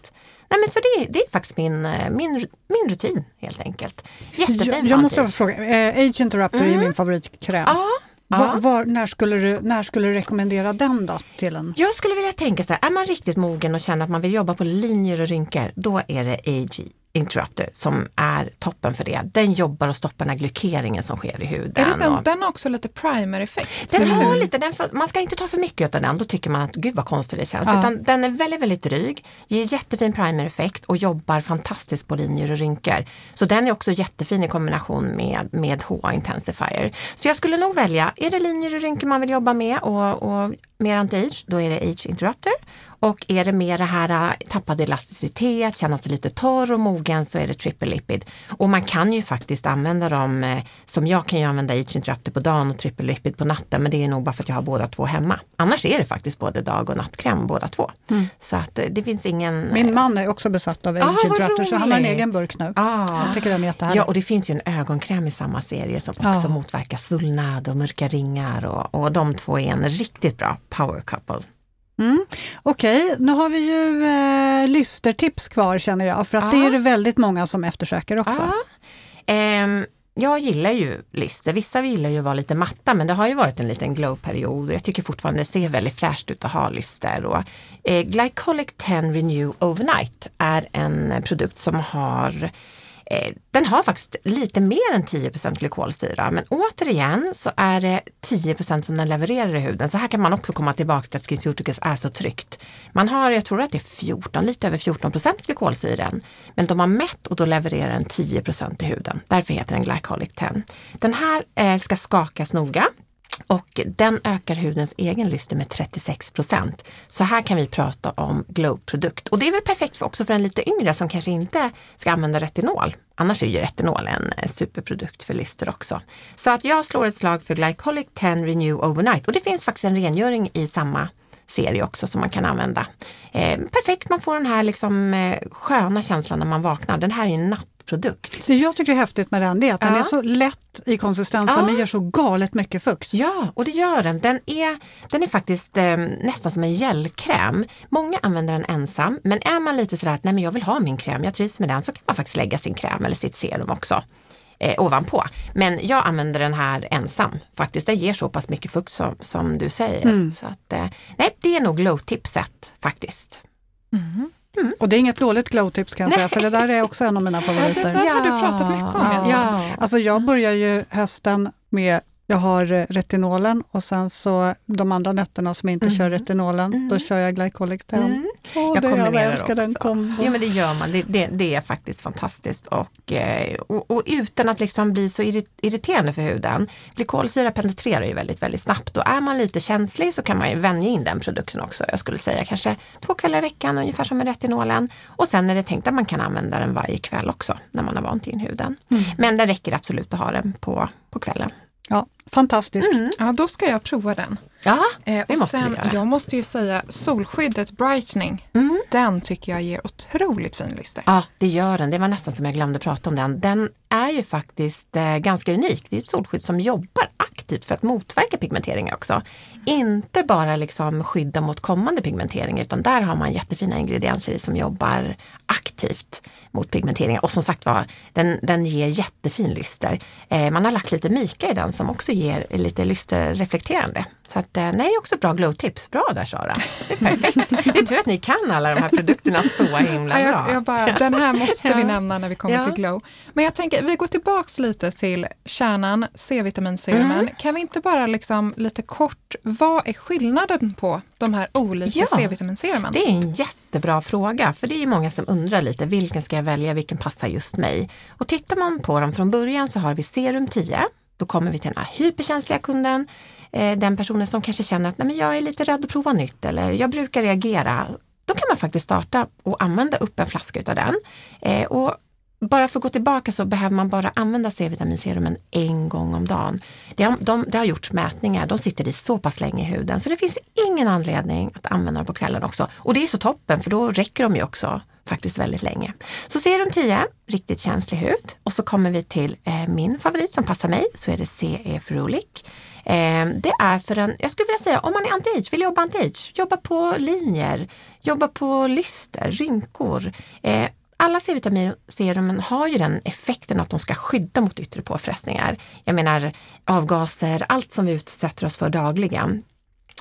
Nej, men så det, det är faktiskt min, eh, min, min rutin helt enkelt. Jättefin Jag, jag måste fråga, eh, Age Interrupter mm. är min favoritkräm. Ja. Var, var, när, skulle du, när skulle du rekommendera den då? Till en? Jag skulle vilja tänka så här, är man riktigt mogen och känner att man vill jobba på linjer och rynkor, då är det AG Interrupter som är toppen för det. Den jobbar och stoppar den här glykeringen som sker i huden. Är den, och, den har också lite primer-effekt. Den har lite, den för, man ska inte ta för mycket av den, då tycker man att gud vad konstigt det känns. Ja. Utan den är väldigt, väldigt dryg, ger jättefin primer-effekt och jobbar fantastiskt på linjer och rynkor. Så den är också jättefin i kombination med, med HA Intensifier. Så jag skulle nog välja, är det linjer och rynkor man vill jobba med och, och mer anti-age, då är det Age Interrupter. Och är det mer det här äh, tappad elasticitet, kännas det lite torr och mogen så är det triple lipid. Och man kan ju faktiskt använda dem, äh, som jag kan ju använda Age Interrupter på dagen och triple lipid på natten, men det är nog bara för att jag har båda två hemma. Annars är det faktiskt både dag och nattkräm båda två. Mm. Så att äh, det finns ingen... Min man är också besatt av Age ah, Interrupter så han har en egen burk nu. Ah. Jag tycker den är jättehärlig. Ja, och det finns ju en ögonkräm i samma serie som också ah. motverkar svullnad och mörka ringar och, och de två är en riktigt bra power couple. Mm. Okej, okay. nu har vi ju eh, lystertips kvar känner jag, för att ja. det är det väldigt många som eftersöker också. Um, jag gillar ju lyster. Vissa gillar ju att vara lite matta men det har ju varit en liten glow-period och jag tycker fortfarande det ser väldigt fräscht ut att ha lyster. Och, eh, Glycolic 10 Renew Overnight är en produkt som har Eh, den har faktiskt lite mer än 10% glykolsyra men återigen så är det 10% som den levererar i huden. Så här kan man också komma tillbaka till att SkinCeuticals är så tryggt. Man har, jag tror att det är 14, lite över 14% glykolsyra men de har mätt och då levererar den 10% i huden. Därför heter den Glycolic 10. Den här eh, ska skakas noga och den ökar hudens egen lyster med 36 procent. Så här kan vi prata om glow-produkt och det är väl perfekt för också för en lite yngre som kanske inte ska använda retinol. Annars är ju retinol en eh, superprodukt för lyster också. Så att jag slår ett slag för Glycolic 10 Renew Overnight och det finns faktiskt en rengöring i samma serie också som man kan använda. Eh, perfekt, man får den här liksom, eh, sköna känslan när man vaknar. Den här är en natt produkt. Det jag tycker är häftigt med den det är att ja. den är så lätt i konsistensen ja. men ger så galet mycket fukt. Ja, och det gör den. Den är, den är faktiskt eh, nästan som en gelkräm. Många använder den ensam men är man lite sådär att nej men jag vill ha min kräm, jag trivs med den, så kan man faktiskt lägga sin kräm eller sitt serum också eh, ovanpå. Men jag använder den här ensam faktiskt. Den ger så pass mycket fukt som, som du säger. Mm. Så att, eh, nej, det är nog glow-tipset faktiskt. Mm. Mm. Och det är inget dåligt glow-tips kan jag säga, för det där är också en av mina favoriter. Ja, det där har du pratat mycket om. Ja. Alltså jag börjar ju hösten med jag har eh, retinolen och sen så de andra nätterna som inte mm. kör retinolen, mm. då kör jag glycolic 10. Mm. Oh, jag kombinerar också. Den kombo. Ja men det gör man, det, det, det är faktiskt fantastiskt och, eh, och, och, utan att liksom bli så irriterande för huden. Glykolsyra penetrerar ju väldigt, väldigt snabbt och är man lite känslig så kan man ju vänja in den produkten också. Jag skulle säga kanske två kvällar i veckan, ungefär som med retinolen. Och sen är det tänkt att man kan använda den varje kväll också när man har vant in huden. Mm. Men det räcker absolut att ha den på, på kvällen. Ja, fantastisk. Mm. Ja, då ska jag prova den. Ja, eh, det måste sen, du göra. Jag måste ju säga solskyddet Brightening, mm. den tycker jag ger otroligt fin lyster. Ja, det gör den. Det var nästan som jag glömde prata om den. Den är ju faktiskt eh, ganska unik. Det är ett solskydd som jobbar aktivt för att motverka pigmenteringar också. Inte bara liksom skydda mot kommande pigmenteringar utan där har man jättefina ingredienser i som jobbar aktivt mot pigmenteringar. Och som sagt var, den, den ger jättefin lyster. Eh, man har lagt lite mika i den som också ger lite lysterreflekterande. Så att, eh, nej, också bra glow-tips. Bra där Sara. Det är perfekt. det är tur att ni kan alla de här produkterna så himla bra. Jag, jag bara, den här måste vi nämna när vi kommer ja. till glow. Men jag tänker, vi går tillbaks lite till kärnan, C-vitaminserumen. Mm. Kan vi inte bara liksom lite kort, vad är skillnaden på de här olika ja, C-vitaminserumen? Det är en jättebra fråga, för det är många som undrar lite, vilken ska jag välja, vilken passar just mig? Och tittar man på dem från början så har vi serum 10, då kommer vi till den här hyperkänsliga kunden, eh, den personen som kanske känner att Nej, men jag är lite rädd att prova nytt eller jag brukar reagera. Då kan man faktiskt starta och använda upp en flaska utav den. Eh, och bara för att gå tillbaka så behöver man bara använda C-vitaminserumen en gång om dagen. Det har, de, det har gjorts mätningar, de sitter i så pass länge i huden så det finns ingen anledning att använda dem på kvällen också. Och det är så toppen för då räcker de ju också faktiskt väldigt länge. Så serum 10, riktigt känslig hud. Och så kommer vi till eh, min favorit som passar mig, så är det CE Ferulic. Eh, det är för en, jag skulle vilja säga om man är anti-age, vill jobba anti-age, jobba på linjer, jobba på lyster, rynkor. Eh, alla C-vitaminserumen har ju den effekten att de ska skydda mot yttre påfrestningar. Jag menar avgaser, allt som vi utsätter oss för dagligen.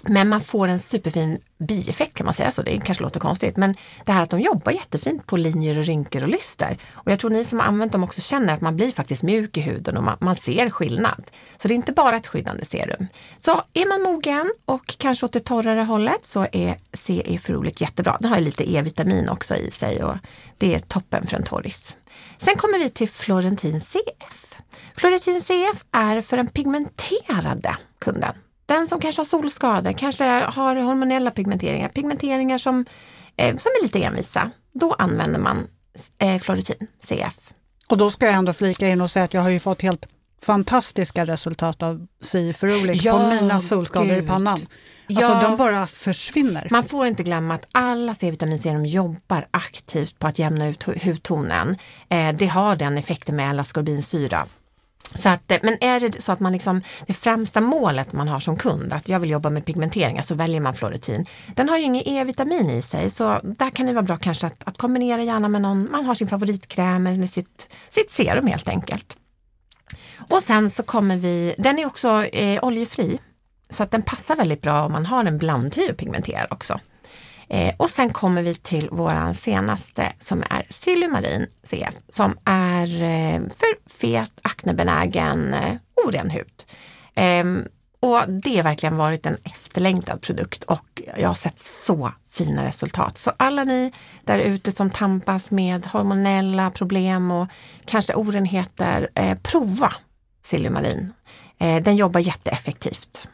Men man får en superfin bieffekt kan man säga så, det kanske låter konstigt, men det här att de jobbar jättefint på linjer och rynkor och lyster. Och jag tror ni som har använt dem också känner att man blir faktiskt mjuk i huden och man, man ser skillnad. Så det är inte bara ett skyddande serum. Så är man mogen och kanske åt det torrare hållet så är CE Frulic jättebra. Den har lite E-vitamin också i sig och det är toppen för en torris. Sen kommer vi till Florentin CF. Florentin CF är för den pigmenterade kunden. Den som kanske har solskador, kanske har hormonella pigmenteringar, pigmenteringar som, eh, som är lite envisa. Då använder man eh, Floritin, CF. Och då ska jag ändå flika in och säga att jag har ju fått helt fantastiska resultat av Ciferolic ja, på mina solskador Gud. i pannan. Alltså ja, de bara försvinner. Man får inte glömma att alla C-vitaminserum jobbar aktivt på att jämna ut hudtonen. Eh, det har den effekten med L-ascorbinsyra. Så att, eh, men är det så att man liksom, det främsta målet man har som kund, att jag vill jobba med pigmenteringar, så alltså väljer man Floritin. Den har ju inget E-vitamin i sig, så där kan det vara bra kanske att, att kombinera gärna med någon, man har sin favoritkräm eller sitt, sitt serum helt enkelt. Och sen så kommer vi, den är också eh, oljefri, så att den passar väldigt bra om man har en blandhy och pigmenterar också. Eh, och sen kommer vi till våran senaste som är Silumarin CF som är eh, för fet, aknebenägen, eh, oren hud. Ehm, och det har verkligen varit en efterlängtad produkt och jag har sett så fina resultat. Så alla ni där ute som tampas med hormonella problem och kanske orenheter, eh, prova Silumarin. Eh, den jobbar jätteeffektivt.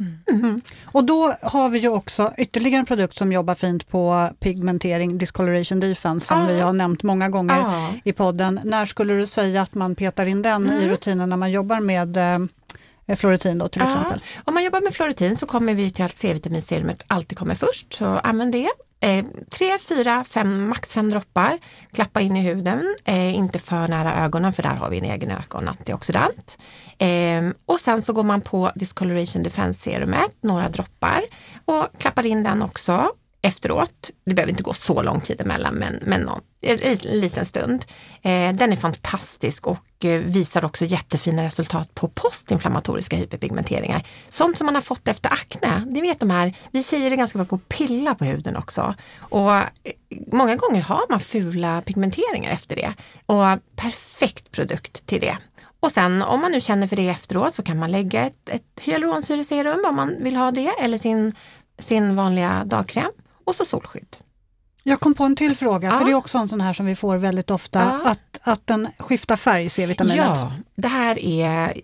Mm. Mm. Och då har vi ju också ytterligare en produkt som jobbar fint på pigmentering, discoloration defense, som ah. vi har nämnt många gånger ah. i podden. När skulle du säga att man petar in den mm. i rutinen när man jobbar med eh, Floritin då till exempel? Om man jobbar med Floritin så kommer vi till att C-vitaminserumet alltid kommer först, så använd det. Eh, tre, fyra, fem, max fem droppar. Klappa in i huden, eh, inte för nära ögonen för där har vi en egen ögonantioxidant. Eh, och sen så går man på Discoloration Defense serumet, några droppar och klappar in den också efteråt. Det behöver inte gå så lång tid emellan men, men någon, en, en liten stund. Eh, den är fantastisk och eh, visar också jättefina resultat på postinflammatoriska hyperpigmenteringar. Sånt som man har fått efter akne. Ni vet de här, vi tjejer är ganska bra på att pilla på huden också. Och eh, många gånger har man fula pigmenteringar efter det. Och perfekt produkt till det. Och sen om man nu känner för det efteråt så kan man lägga ett, ett hyaluronsyreserum om man vill ha det eller sin, sin vanliga dagkräm och så solskydd. Jag kom på en till fråga, ja. för det är också en sån här som vi får väldigt ofta, ja. att att den skiftar färg, C-vitaminet? Ja, det här är,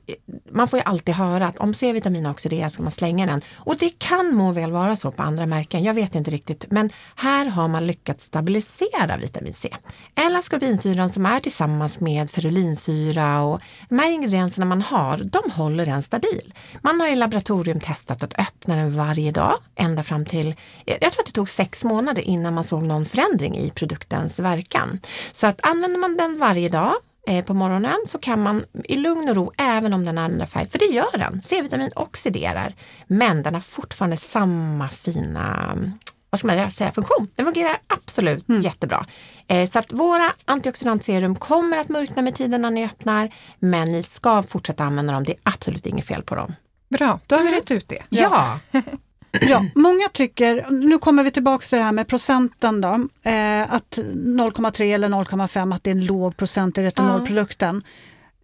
man får ju alltid höra att om C-vitamin har oxiderat ska man slänga den. Och det kan må väl vara så på andra märken, jag vet inte riktigt. Men här har man lyckats stabilisera vitamin C. L-ascorbinsyran som är tillsammans med ferulinsyra och de här ingredienserna man har, de håller den stabil. Man har i laboratorium testat att öppna den varje dag, ända fram till, jag tror att det tog sex månader innan man såg någon förändring i produktens verkan. Så att använder man den varje dag eh, på morgonen så kan man i lugn och ro, även om den ändrar färg, för det gör den, C-vitamin oxiderar, men den har fortfarande samma fina vad ska man säga, funktion. Den fungerar absolut mm. jättebra. Eh, så att våra antioxidantserum kommer att mörkna med tiden när ni öppnar, men ni ska fortsätta använda dem. Det är absolut inget fel på dem. Bra, då har vi rätt ut det. Ja. Ja, många tycker, nu kommer vi tillbaka till det här med procenten då, eh, att 0,3 eller 0,5 att det är en låg procent i retinolprodukten.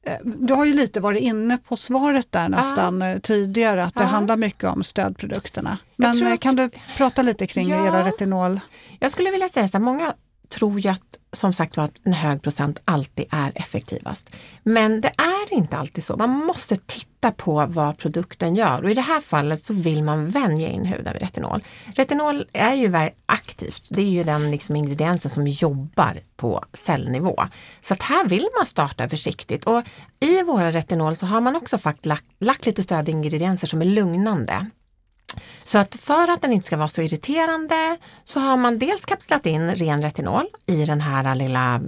Eh, du har ju lite varit inne på svaret där nästan ja. Eh, tidigare, att det ja. handlar mycket om stödprodukterna. Men eh, att, kan du prata lite kring ja, era retinol? Jag skulle vilja säga så här, många tror ju att som sagt var att en hög procent alltid är effektivast. Men det är inte alltid så. Man måste titta på vad produkten gör och i det här fallet så vill man vänja in huden med retinol. Retinol är ju väldigt aktivt. Det är ju den liksom ingrediensen som jobbar på cellnivå. Så att här vill man starta försiktigt och i våra retinol så har man också faktiskt lagt, lagt lite stödingredienser som är lugnande. Så att för att den inte ska vara så irriterande så har man dels kapslat in ren retinol i den här lilla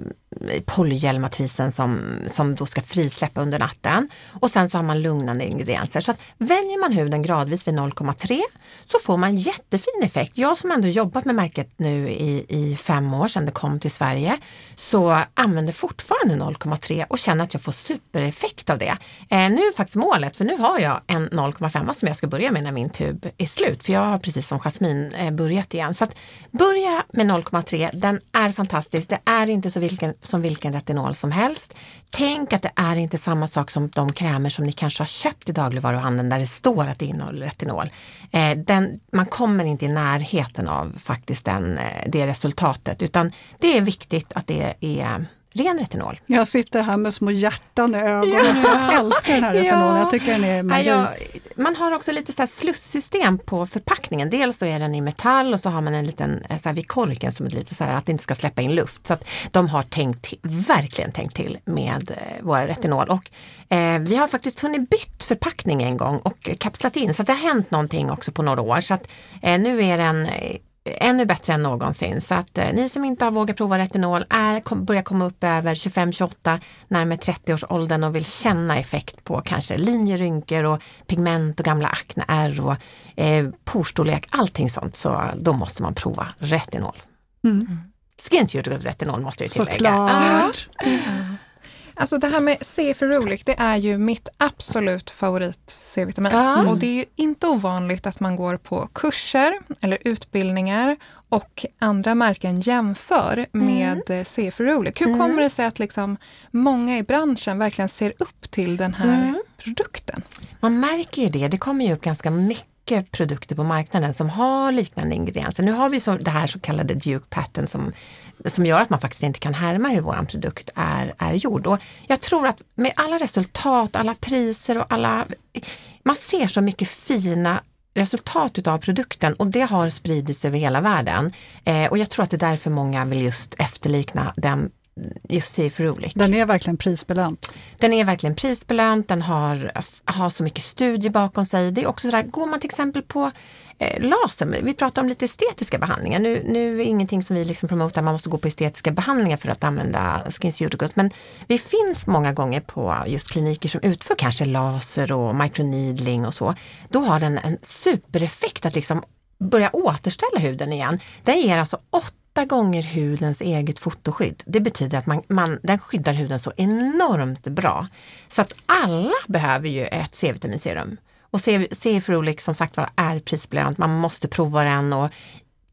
polygelmatrisen som, som då ska frisläppa under natten. Och sen så har man lugnande ingredienser. Så att vänjer man huden gradvis vid 0,3 så får man jättefin effekt. Jag som ändå jobbat med märket nu i, i fem år sedan det kom till Sverige så använder fortfarande 0,3 och känner att jag får supereffekt av det. Eh, nu är faktiskt målet, för nu har jag en 0,5 som jag ska börja med när min tub är slut. För jag har precis som Jasmin eh, börjat igen. Så att börja med 0,3, den är fantastisk. Det är inte så vilken som vilken retinol som helst. Tänk att det är inte samma sak som de krämer som ni kanske har köpt i dagligvaruhandeln där det står att det innehåller retinol. Eh, den, man kommer inte i närheten av faktiskt den, eh, det resultatet utan det är viktigt att det är ren retinol. Jag sitter här med små hjärtan i ögonen. Ja. Jag älskar den här retinolen. Ja. Jag tycker den är magi. Ja, man har också lite så slussystem på förpackningen. Dels så är den i metall och så har man en liten så här vid korken som är lite så här att det inte ska släppa in luft. Så att de har tänkt, verkligen tänkt till med eh, våra retinol. Och eh, vi har faktiskt hunnit bytt förpackning en gång och kapslat in så att det har hänt någonting också på några år. Så att eh, nu är den eh, ännu bättre än någonsin. Så att eh, ni som inte har vågat prova retinol är, kom, börjar komma upp över 25-28, närmare 30-årsåldern och vill känna effekt på kanske linjerynkor och pigment och gamla akneärr och eh, porstorlek, allting sånt. Så då måste man prova retinol. Mm. Skin retinol måste jag tillägga. Såklart! Alltså det här med C för roligt, det är ju mitt absolut favorit C-vitamin. Mm. Och det är ju inte ovanligt att man går på kurser eller utbildningar och andra märken jämför med mm. C för roligt. Hur mm. kommer det sig att liksom många i branschen verkligen ser upp till den här mm. produkten? Man märker ju det, det kommer ju upp ganska mycket produkter på marknaden som har liknande ingredienser. Nu har vi så, det här så kallade Duke Patent som som gör att man faktiskt inte kan härma hur vår produkt är, är gjord. Och jag tror att med alla resultat, alla priser och alla... Man ser så mycket fina resultat utav produkten och det har spridits över hela världen. Eh, och jag tror att det är därför många vill just efterlikna den just Safe Rolik. Den är verkligen prisbelönt. Den är verkligen prisbelönt, den har, har så mycket studier bakom sig. Det är också sådär, går man till exempel på eh, laser, vi pratar om lite estetiska behandlingar. Nu, nu är det ingenting som vi liksom promotar, man måste gå på estetiska behandlingar för att använda SkinCeuticals. Men vi finns många gånger på just kliniker som utför kanske laser och microneedling och så. Då har den en supereffekt att liksom börja återställa huden igen. Den ger alltså åtta gånger hudens eget fotoskydd. Det betyder att man, man, den skyddar huden så enormt bra. Så att alla behöver ju ett C-vitaminserum. Och C-Frolic som sagt var är prisbelönt, man måste prova den och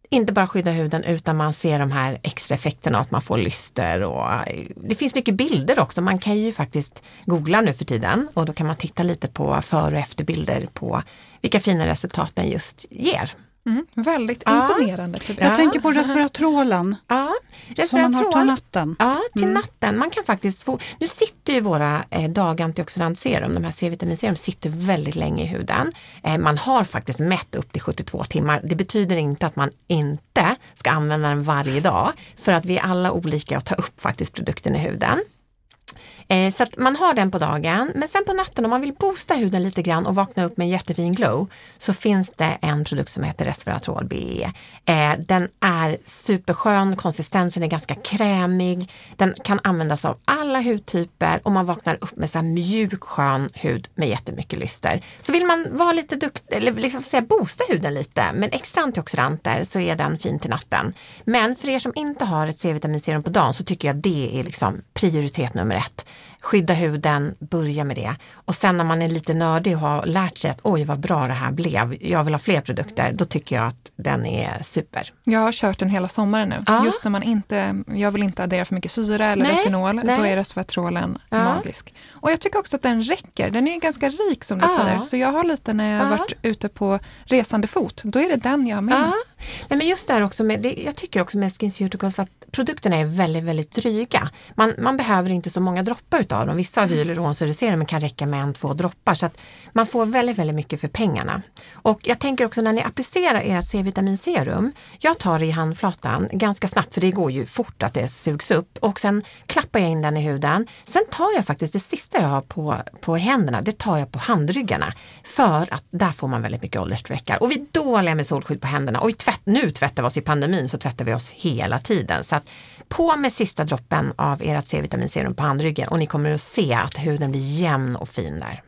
inte bara skydda huden utan man ser de här extra effekterna att man får lyster och eh, det finns mycket bilder också. Man kan ju faktiskt googla nu för tiden och då kan man titta lite på före och efterbilder på vilka fina resultat den just ger. Mm, väldigt ja. imponerande. Jag ja. tänker på resveratrolen ja. som man har till natten. Ja, till mm. natten. Man kan faktiskt få, nu sitter ju våra eh, dagantioxidantserum, de här C-vitaminserum, sitter väldigt länge i huden. Eh, man har faktiskt mätt upp till 72 timmar. Det betyder inte att man inte ska använda den varje dag för att vi är alla olika och tar upp faktiskt produkten i huden. Eh, så att man har den på dagen, men sen på natten om man vill boosta huden lite grann och vakna upp med en jättefin glow så finns det en produkt som heter Resveratrol BE. Eh, den är superskön, konsistensen är ganska krämig, den kan användas av alla hudtyper och man vaknar upp med så här mjuk skön hud med jättemycket lyster. Så vill man vara lite duktig, eller liksom säga boosta huden lite med extra antioxidanter så är den fin till natten. Men för er som inte har ett C-vitaminserum på dagen så tycker jag det är liksom prioritet nummer ett skydda huden, börja med det. Och sen när man är lite nördig och har lärt sig att oj vad bra det här blev, jag vill ha fler produkter, då tycker jag att den är super. Jag har kört den hela sommaren nu. Ja. Just när man inte, jag vill inte addera för mycket syra eller nej, retinol, nej. då är resveratrolen ja. magisk. Och jag tycker också att den räcker, den är ganska rik som du ja. säger. Så jag har lite när jag har varit ute på resande fot, då är det den jag har med mig. Nej, men just där också med, det, jag tycker också med SkinCeuticals att produkterna är väldigt, väldigt dryga. Man, man behöver inte så många droppar utav dem. Vissa av hyaluronsyreserumen kan räcka med en, två droppar så att man får väldigt, väldigt mycket för pengarna. Och jag tänker också när ni applicerar ert C-vitaminserum, jag tar det i handflatan ganska snabbt för det går ju fort att det sugs upp och sen klappar jag in den i huden. Sen tar jag faktiskt det sista jag har på, på händerna, det tar jag på handryggarna för att där får man väldigt mycket åldersstreckar. Och vi är dåliga med solskydd på händerna och i tvätt, nu tvättar vi oss i pandemin så tvättar vi oss hela tiden. Så att på med sista droppen av ert C-vitaminserum på handryggen och ni kommer att se att huden blir jämn och fin där.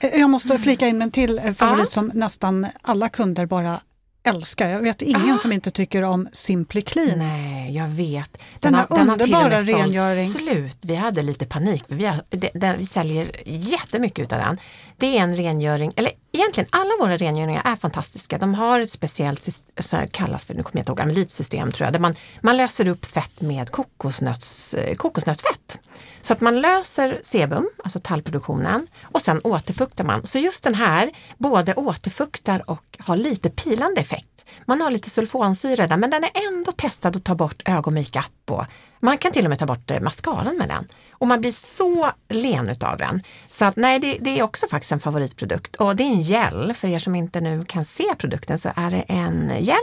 Jag måste flika in en till favorit ja. som nästan alla kunder bara älskar. Jag vet ingen ah. som inte tycker om Simply Clean. Nej, jag vet. Den, den har, den har till och med rengöring. slut. Vi hade lite panik för vi, har, den, vi säljer jättemycket utav den. Det är en rengöring, eller egentligen alla våra rengöringar är fantastiska. De har ett speciellt, så här kallas för, nu kommer jag inte ihåg, amylitsystem tror jag, där man, man löser upp fett med kokosnöts, eh, kokosnötsfett. Så att man löser sebum, alltså tallproduktionen, och sen återfuktar man. Så just den här både återfuktar och har lite pilande effekt. Man har lite sulfonsyra där men den är ändå testad att ta bort ögonmakeup och man kan till och med ta bort eh, mascaran med den. Och man blir så len utav den. Så att nej, det, det, är också faktiskt en favoritprodukt. Och det är en gel, för er som inte nu kan se produkten så är det en gel.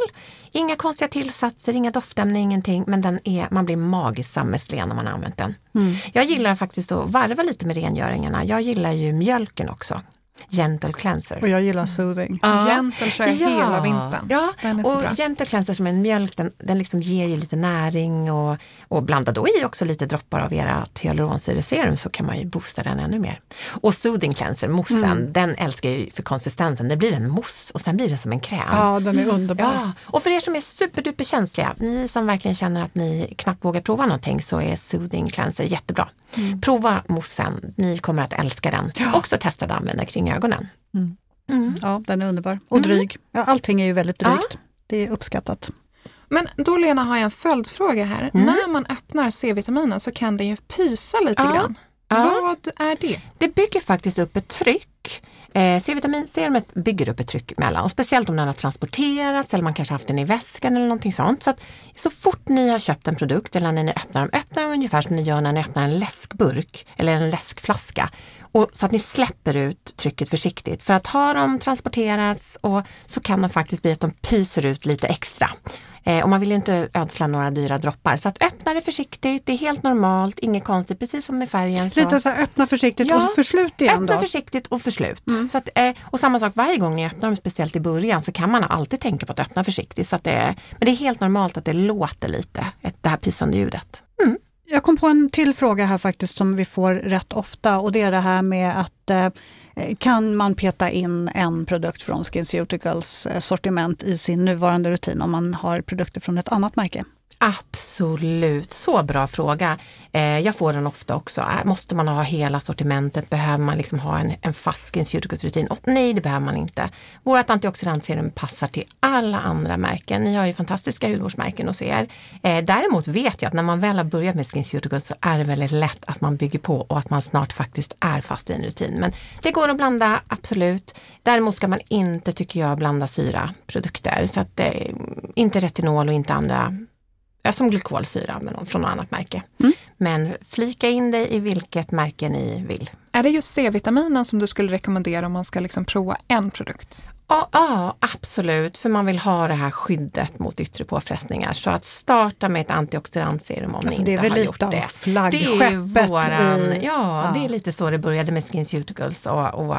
Inga konstiga tillsatser, inga doftämnen, ingenting. Men den är, man blir magiskt sammetslen när man har använt den. Mm. Jag gillar faktiskt att varva lite med rengöringarna. Jag gillar ju mjölken också. Gentle cleanser. Och jag gillar soothing. Ja. Gentle kör jag ja. hela vintern. Ja, och gentle cleanser som en mjölk, den, den liksom ger ju lite näring och, och blanda då i också lite droppar av era hyaluronsyreserum så kan man ju boosta den ännu mer. Och soothing cleanser, moussen, mm. den älskar jag ju för konsistensen. Det blir en mousse och sen blir det som en kräm. Ja, den är mm. underbar. Ja. Och för er som är superduper känsliga, ni som verkligen känner att ni knappt vågar prova någonting så är soothing cleanser jättebra. Mm. Prova moussen, ni kommer att älska den. Ja. Också testa att använda kring ögonen. Mm. Mm. Ja, den är underbar. Och mm. dryg. Ja, allting är ju väldigt drygt. Ja. Det är uppskattat. Men då Lena har jag en följdfråga här. Mm. När man öppnar C-vitaminen så kan den ju pysa lite ja. grann. Vad är det? Det bygger faktiskt upp ett tryck Eh, C-vitaminserumet bygger upp ett tryck mellan och speciellt om den har transporterats eller man kanske haft den i väskan eller någonting sånt. Så, att, så fort ni har köpt en produkt eller när ni öppnar dem, öppnar dem ungefär som ni gör när ni öppnar en läskburk eller en läskflaska. Och, så att ni släpper ut trycket försiktigt. För att har de transporterats och så kan de faktiskt bli att de pyser ut lite extra. Eh, och man vill inte ödsla några dyra droppar. Så att öppna det försiktigt, det är helt normalt, inget konstigt, precis som med färgen. Så. Lite så här, öppna försiktigt ja, och förslut igen Öppna då. försiktigt och förslut. Mm. Så att, eh, och samma sak varje gång ni öppnar dem, speciellt i början, så kan man alltid tänka på att öppna försiktigt. Så att det, men det är helt normalt att det låter lite, det här pysande ljudet. Mm. Jag kom på en till fråga här faktiskt som vi får rätt ofta och det är det här med att eh, Eh, kan man peta in en produkt från SkinCeuticals eh, sortiment i sin nuvarande rutin om man har produkter från ett annat märke? Absolut, så bra fråga. Eh, jag får den ofta också. Äh, måste man ha hela sortimentet? Behöver man liksom ha en, en fast rutin? nej, det behöver man inte. Vårt antioxidantserum passar till alla andra märken. Ni har ju fantastiska hudvårdsmärken hos er. Eh, däremot vet jag att när man väl har börjat med SkinCeuticals så är det väldigt lätt att man bygger på och att man snart faktiskt är fast i en rutin. Men det går att blanda, absolut. Däremot ska man inte, tycker jag, blanda syraprodukter. Så att, eh, inte retinol och inte andra som glykolsyra men från något annat märke. Mm. Men flika in dig i vilket märke ni vill. Är det just C-vitaminen som du skulle rekommendera om man ska liksom prova en produkt? Ja, ja, absolut, för man vill ha det här skyddet mot yttre påfrestningar. Så att starta med ett antioxidantserum om alltså, ni inte har gjort det. Det är flaggskeppet. Våran, i, ja, ja, det är lite så det började med SkinCeuticals och, och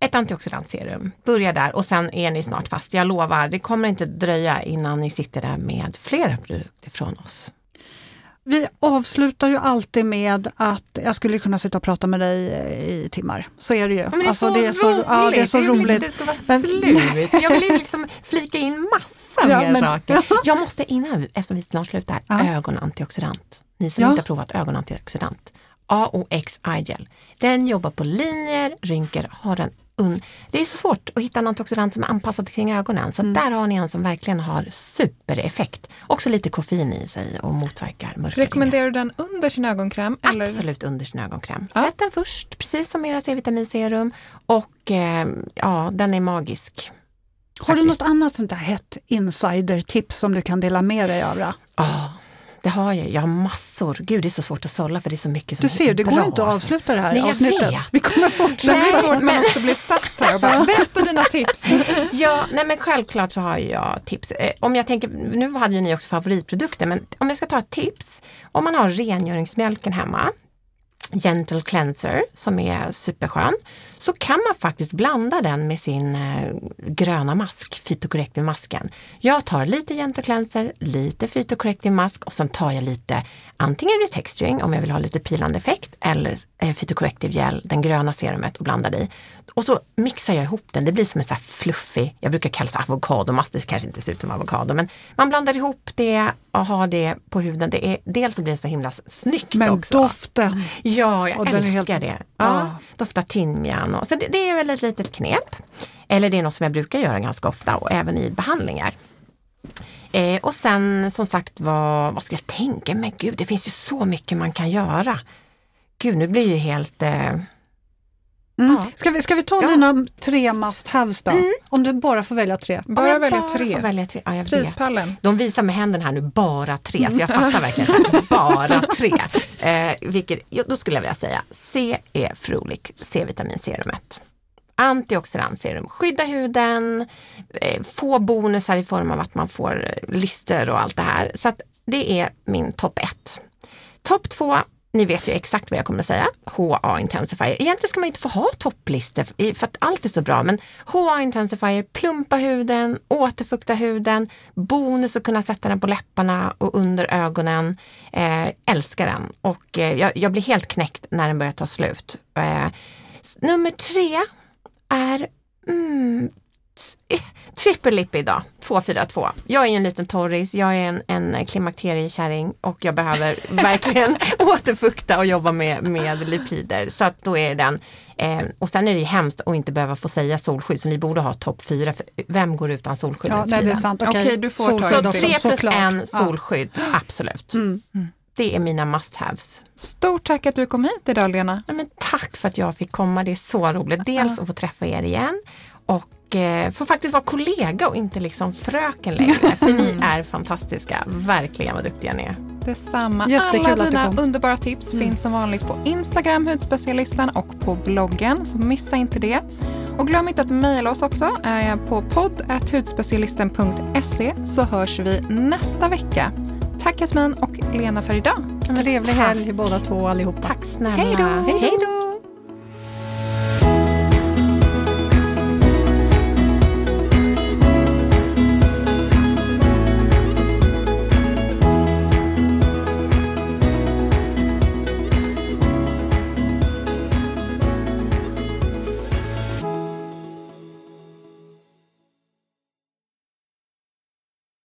ett antioxidantserum. Börja där och sen är ni snart fast. Jag lovar, det kommer inte dröja innan ni sitter där med flera produkter från oss. Vi avslutar ju alltid med att jag skulle kunna sitta och prata med dig i timmar. Så är det ju. Men det är, alltså, så, det är så roligt! Ja, det är så roligt. Det ska vara men, slut. Jag vill liksom flika in massa ja, mer men, saker. Jag måste innan, eftersom vi snart slutar, ja. ögonantioxidant. Ni som ja. inte har provat ögonantioxidant. AOX iGel. Den jobbar på linjer, rynkor, har en det är så svårt att hitta en antioxidant som är anpassad kring ögonen. Så mm. där har ni en som verkligen har supereffekt. Också lite koffein i sig och motverkar mörkring. Rekommenderar du den under sin ögonkräm? Eller? Absolut under sin ögonkräm. Ja. Sätt den först, precis som era C-vitaminserum. Och eh, ja, den är magisk. Har faktiskt. du något annat sånt där hett insider-tips som du kan dela med dig av? Oh, det har jag. Jag har massor. Gud, det är så svårt att sålla för det är så mycket som Du ser, det går inte att avsluta det här Nej, avsnittet. Vet. Vi kommer fortsätta. Det blir svårt men också bli satt här och bara, berätta dina tips. ja, nej men självklart så har jag tips. Eh, om jag tänker, nu hade ju ni också favoritprodukter, men om jag ska ta ett tips. Om man har rengöringsmjölken hemma, Gentle Cleanser som är superskön, så kan man faktiskt blanda den med sin eh, gröna mask, Phytocorrective masken. Jag tar lite Gentle Cleanser, lite Phytocorrective mask och sen tar jag lite antingen retexturing om jag vill ha lite pilande effekt eller eh, Phytocorrective gel, den gröna serumet och blandar i. Och så mixar jag ihop den, det blir som en så här fluffig, jag brukar kalla det avokadomask, det kanske inte ser ut som avokado, men man blandar ihop det och har det på huden. Det är, dels så blir det så himla snyggt men också. Men doften! Ja, jag älskar helt... det. Ja, ah. Doftar timjan. Och, så det, det, är väl ett litet knep. Eller det är något som jag brukar göra ganska ofta och även i behandlingar. Eh, och sen som sagt vad, vad ska jag tänka? Men gud, det finns ju så mycket man kan göra. Gud, nu blir ju helt eh, Mm. Ja. Ska, vi, ska vi ta ja. dina tre must haves då? Mm. Om du bara får välja tre. Bara välja tre. Får välja tre. Ja, jag Prispallen. Vet. De visar med händerna här nu, bara tre, mm. så jag fattar verkligen, bara tre. Eh, vilket, då skulle jag vilja säga C är Frolik C-vitaminserumet. Antioxidantserum, skydda huden, eh, få bonusar i form av att man får eh, lyster och allt det här. Så att det är min topp ett. Topp två ni vet ju exakt vad jag kommer att säga. HA Intensifier. Egentligen ska man inte få ha topplistor för att allt är så bra, men HA Intensifier, plumpa huden, återfukta huden, bonus att kunna sätta den på läpparna och under ögonen. Eh, älskar den och eh, jag, jag, blir helt knäckt när den börjar ta slut. Eh, nummer tre är mm, trippellipp idag, 242. Jag är en liten torris, jag är en, en klimakteriekärring och jag behöver verkligen återfukta och jobba med, med lipider. Så att då är den, eh, och sen är det ju hemskt att inte behöva få säga solskydd, så ni borde ha topp fyra. Vem går utan solskydd? Ja, nej, det är sant. Okej, okay, du får ta Så tre plus en solskydd, ja. absolut. Mm. Mm. Det är mina must-haves. Stort tack att du kom hit idag Lena. Ja, men tack för att jag fick komma, det är så roligt. Dels ja. att få träffa er igen och eh, får faktiskt vara kollega och inte liksom fröken längre. För ni är fantastiska, verkligen vad duktiga ni är. Detsamma. Jättekul Alla dina underbara tips mm. finns som vanligt på Instagram, Hudspecialisten och på bloggen, så missa inte det. Och glöm inte att mejla oss också eh, på podd.hudspecialisten.se så hörs vi nästa vecka. Tack Jasmin och Lena för idag. Trevlig helg båda två allihopa. Tack snälla. Hej då.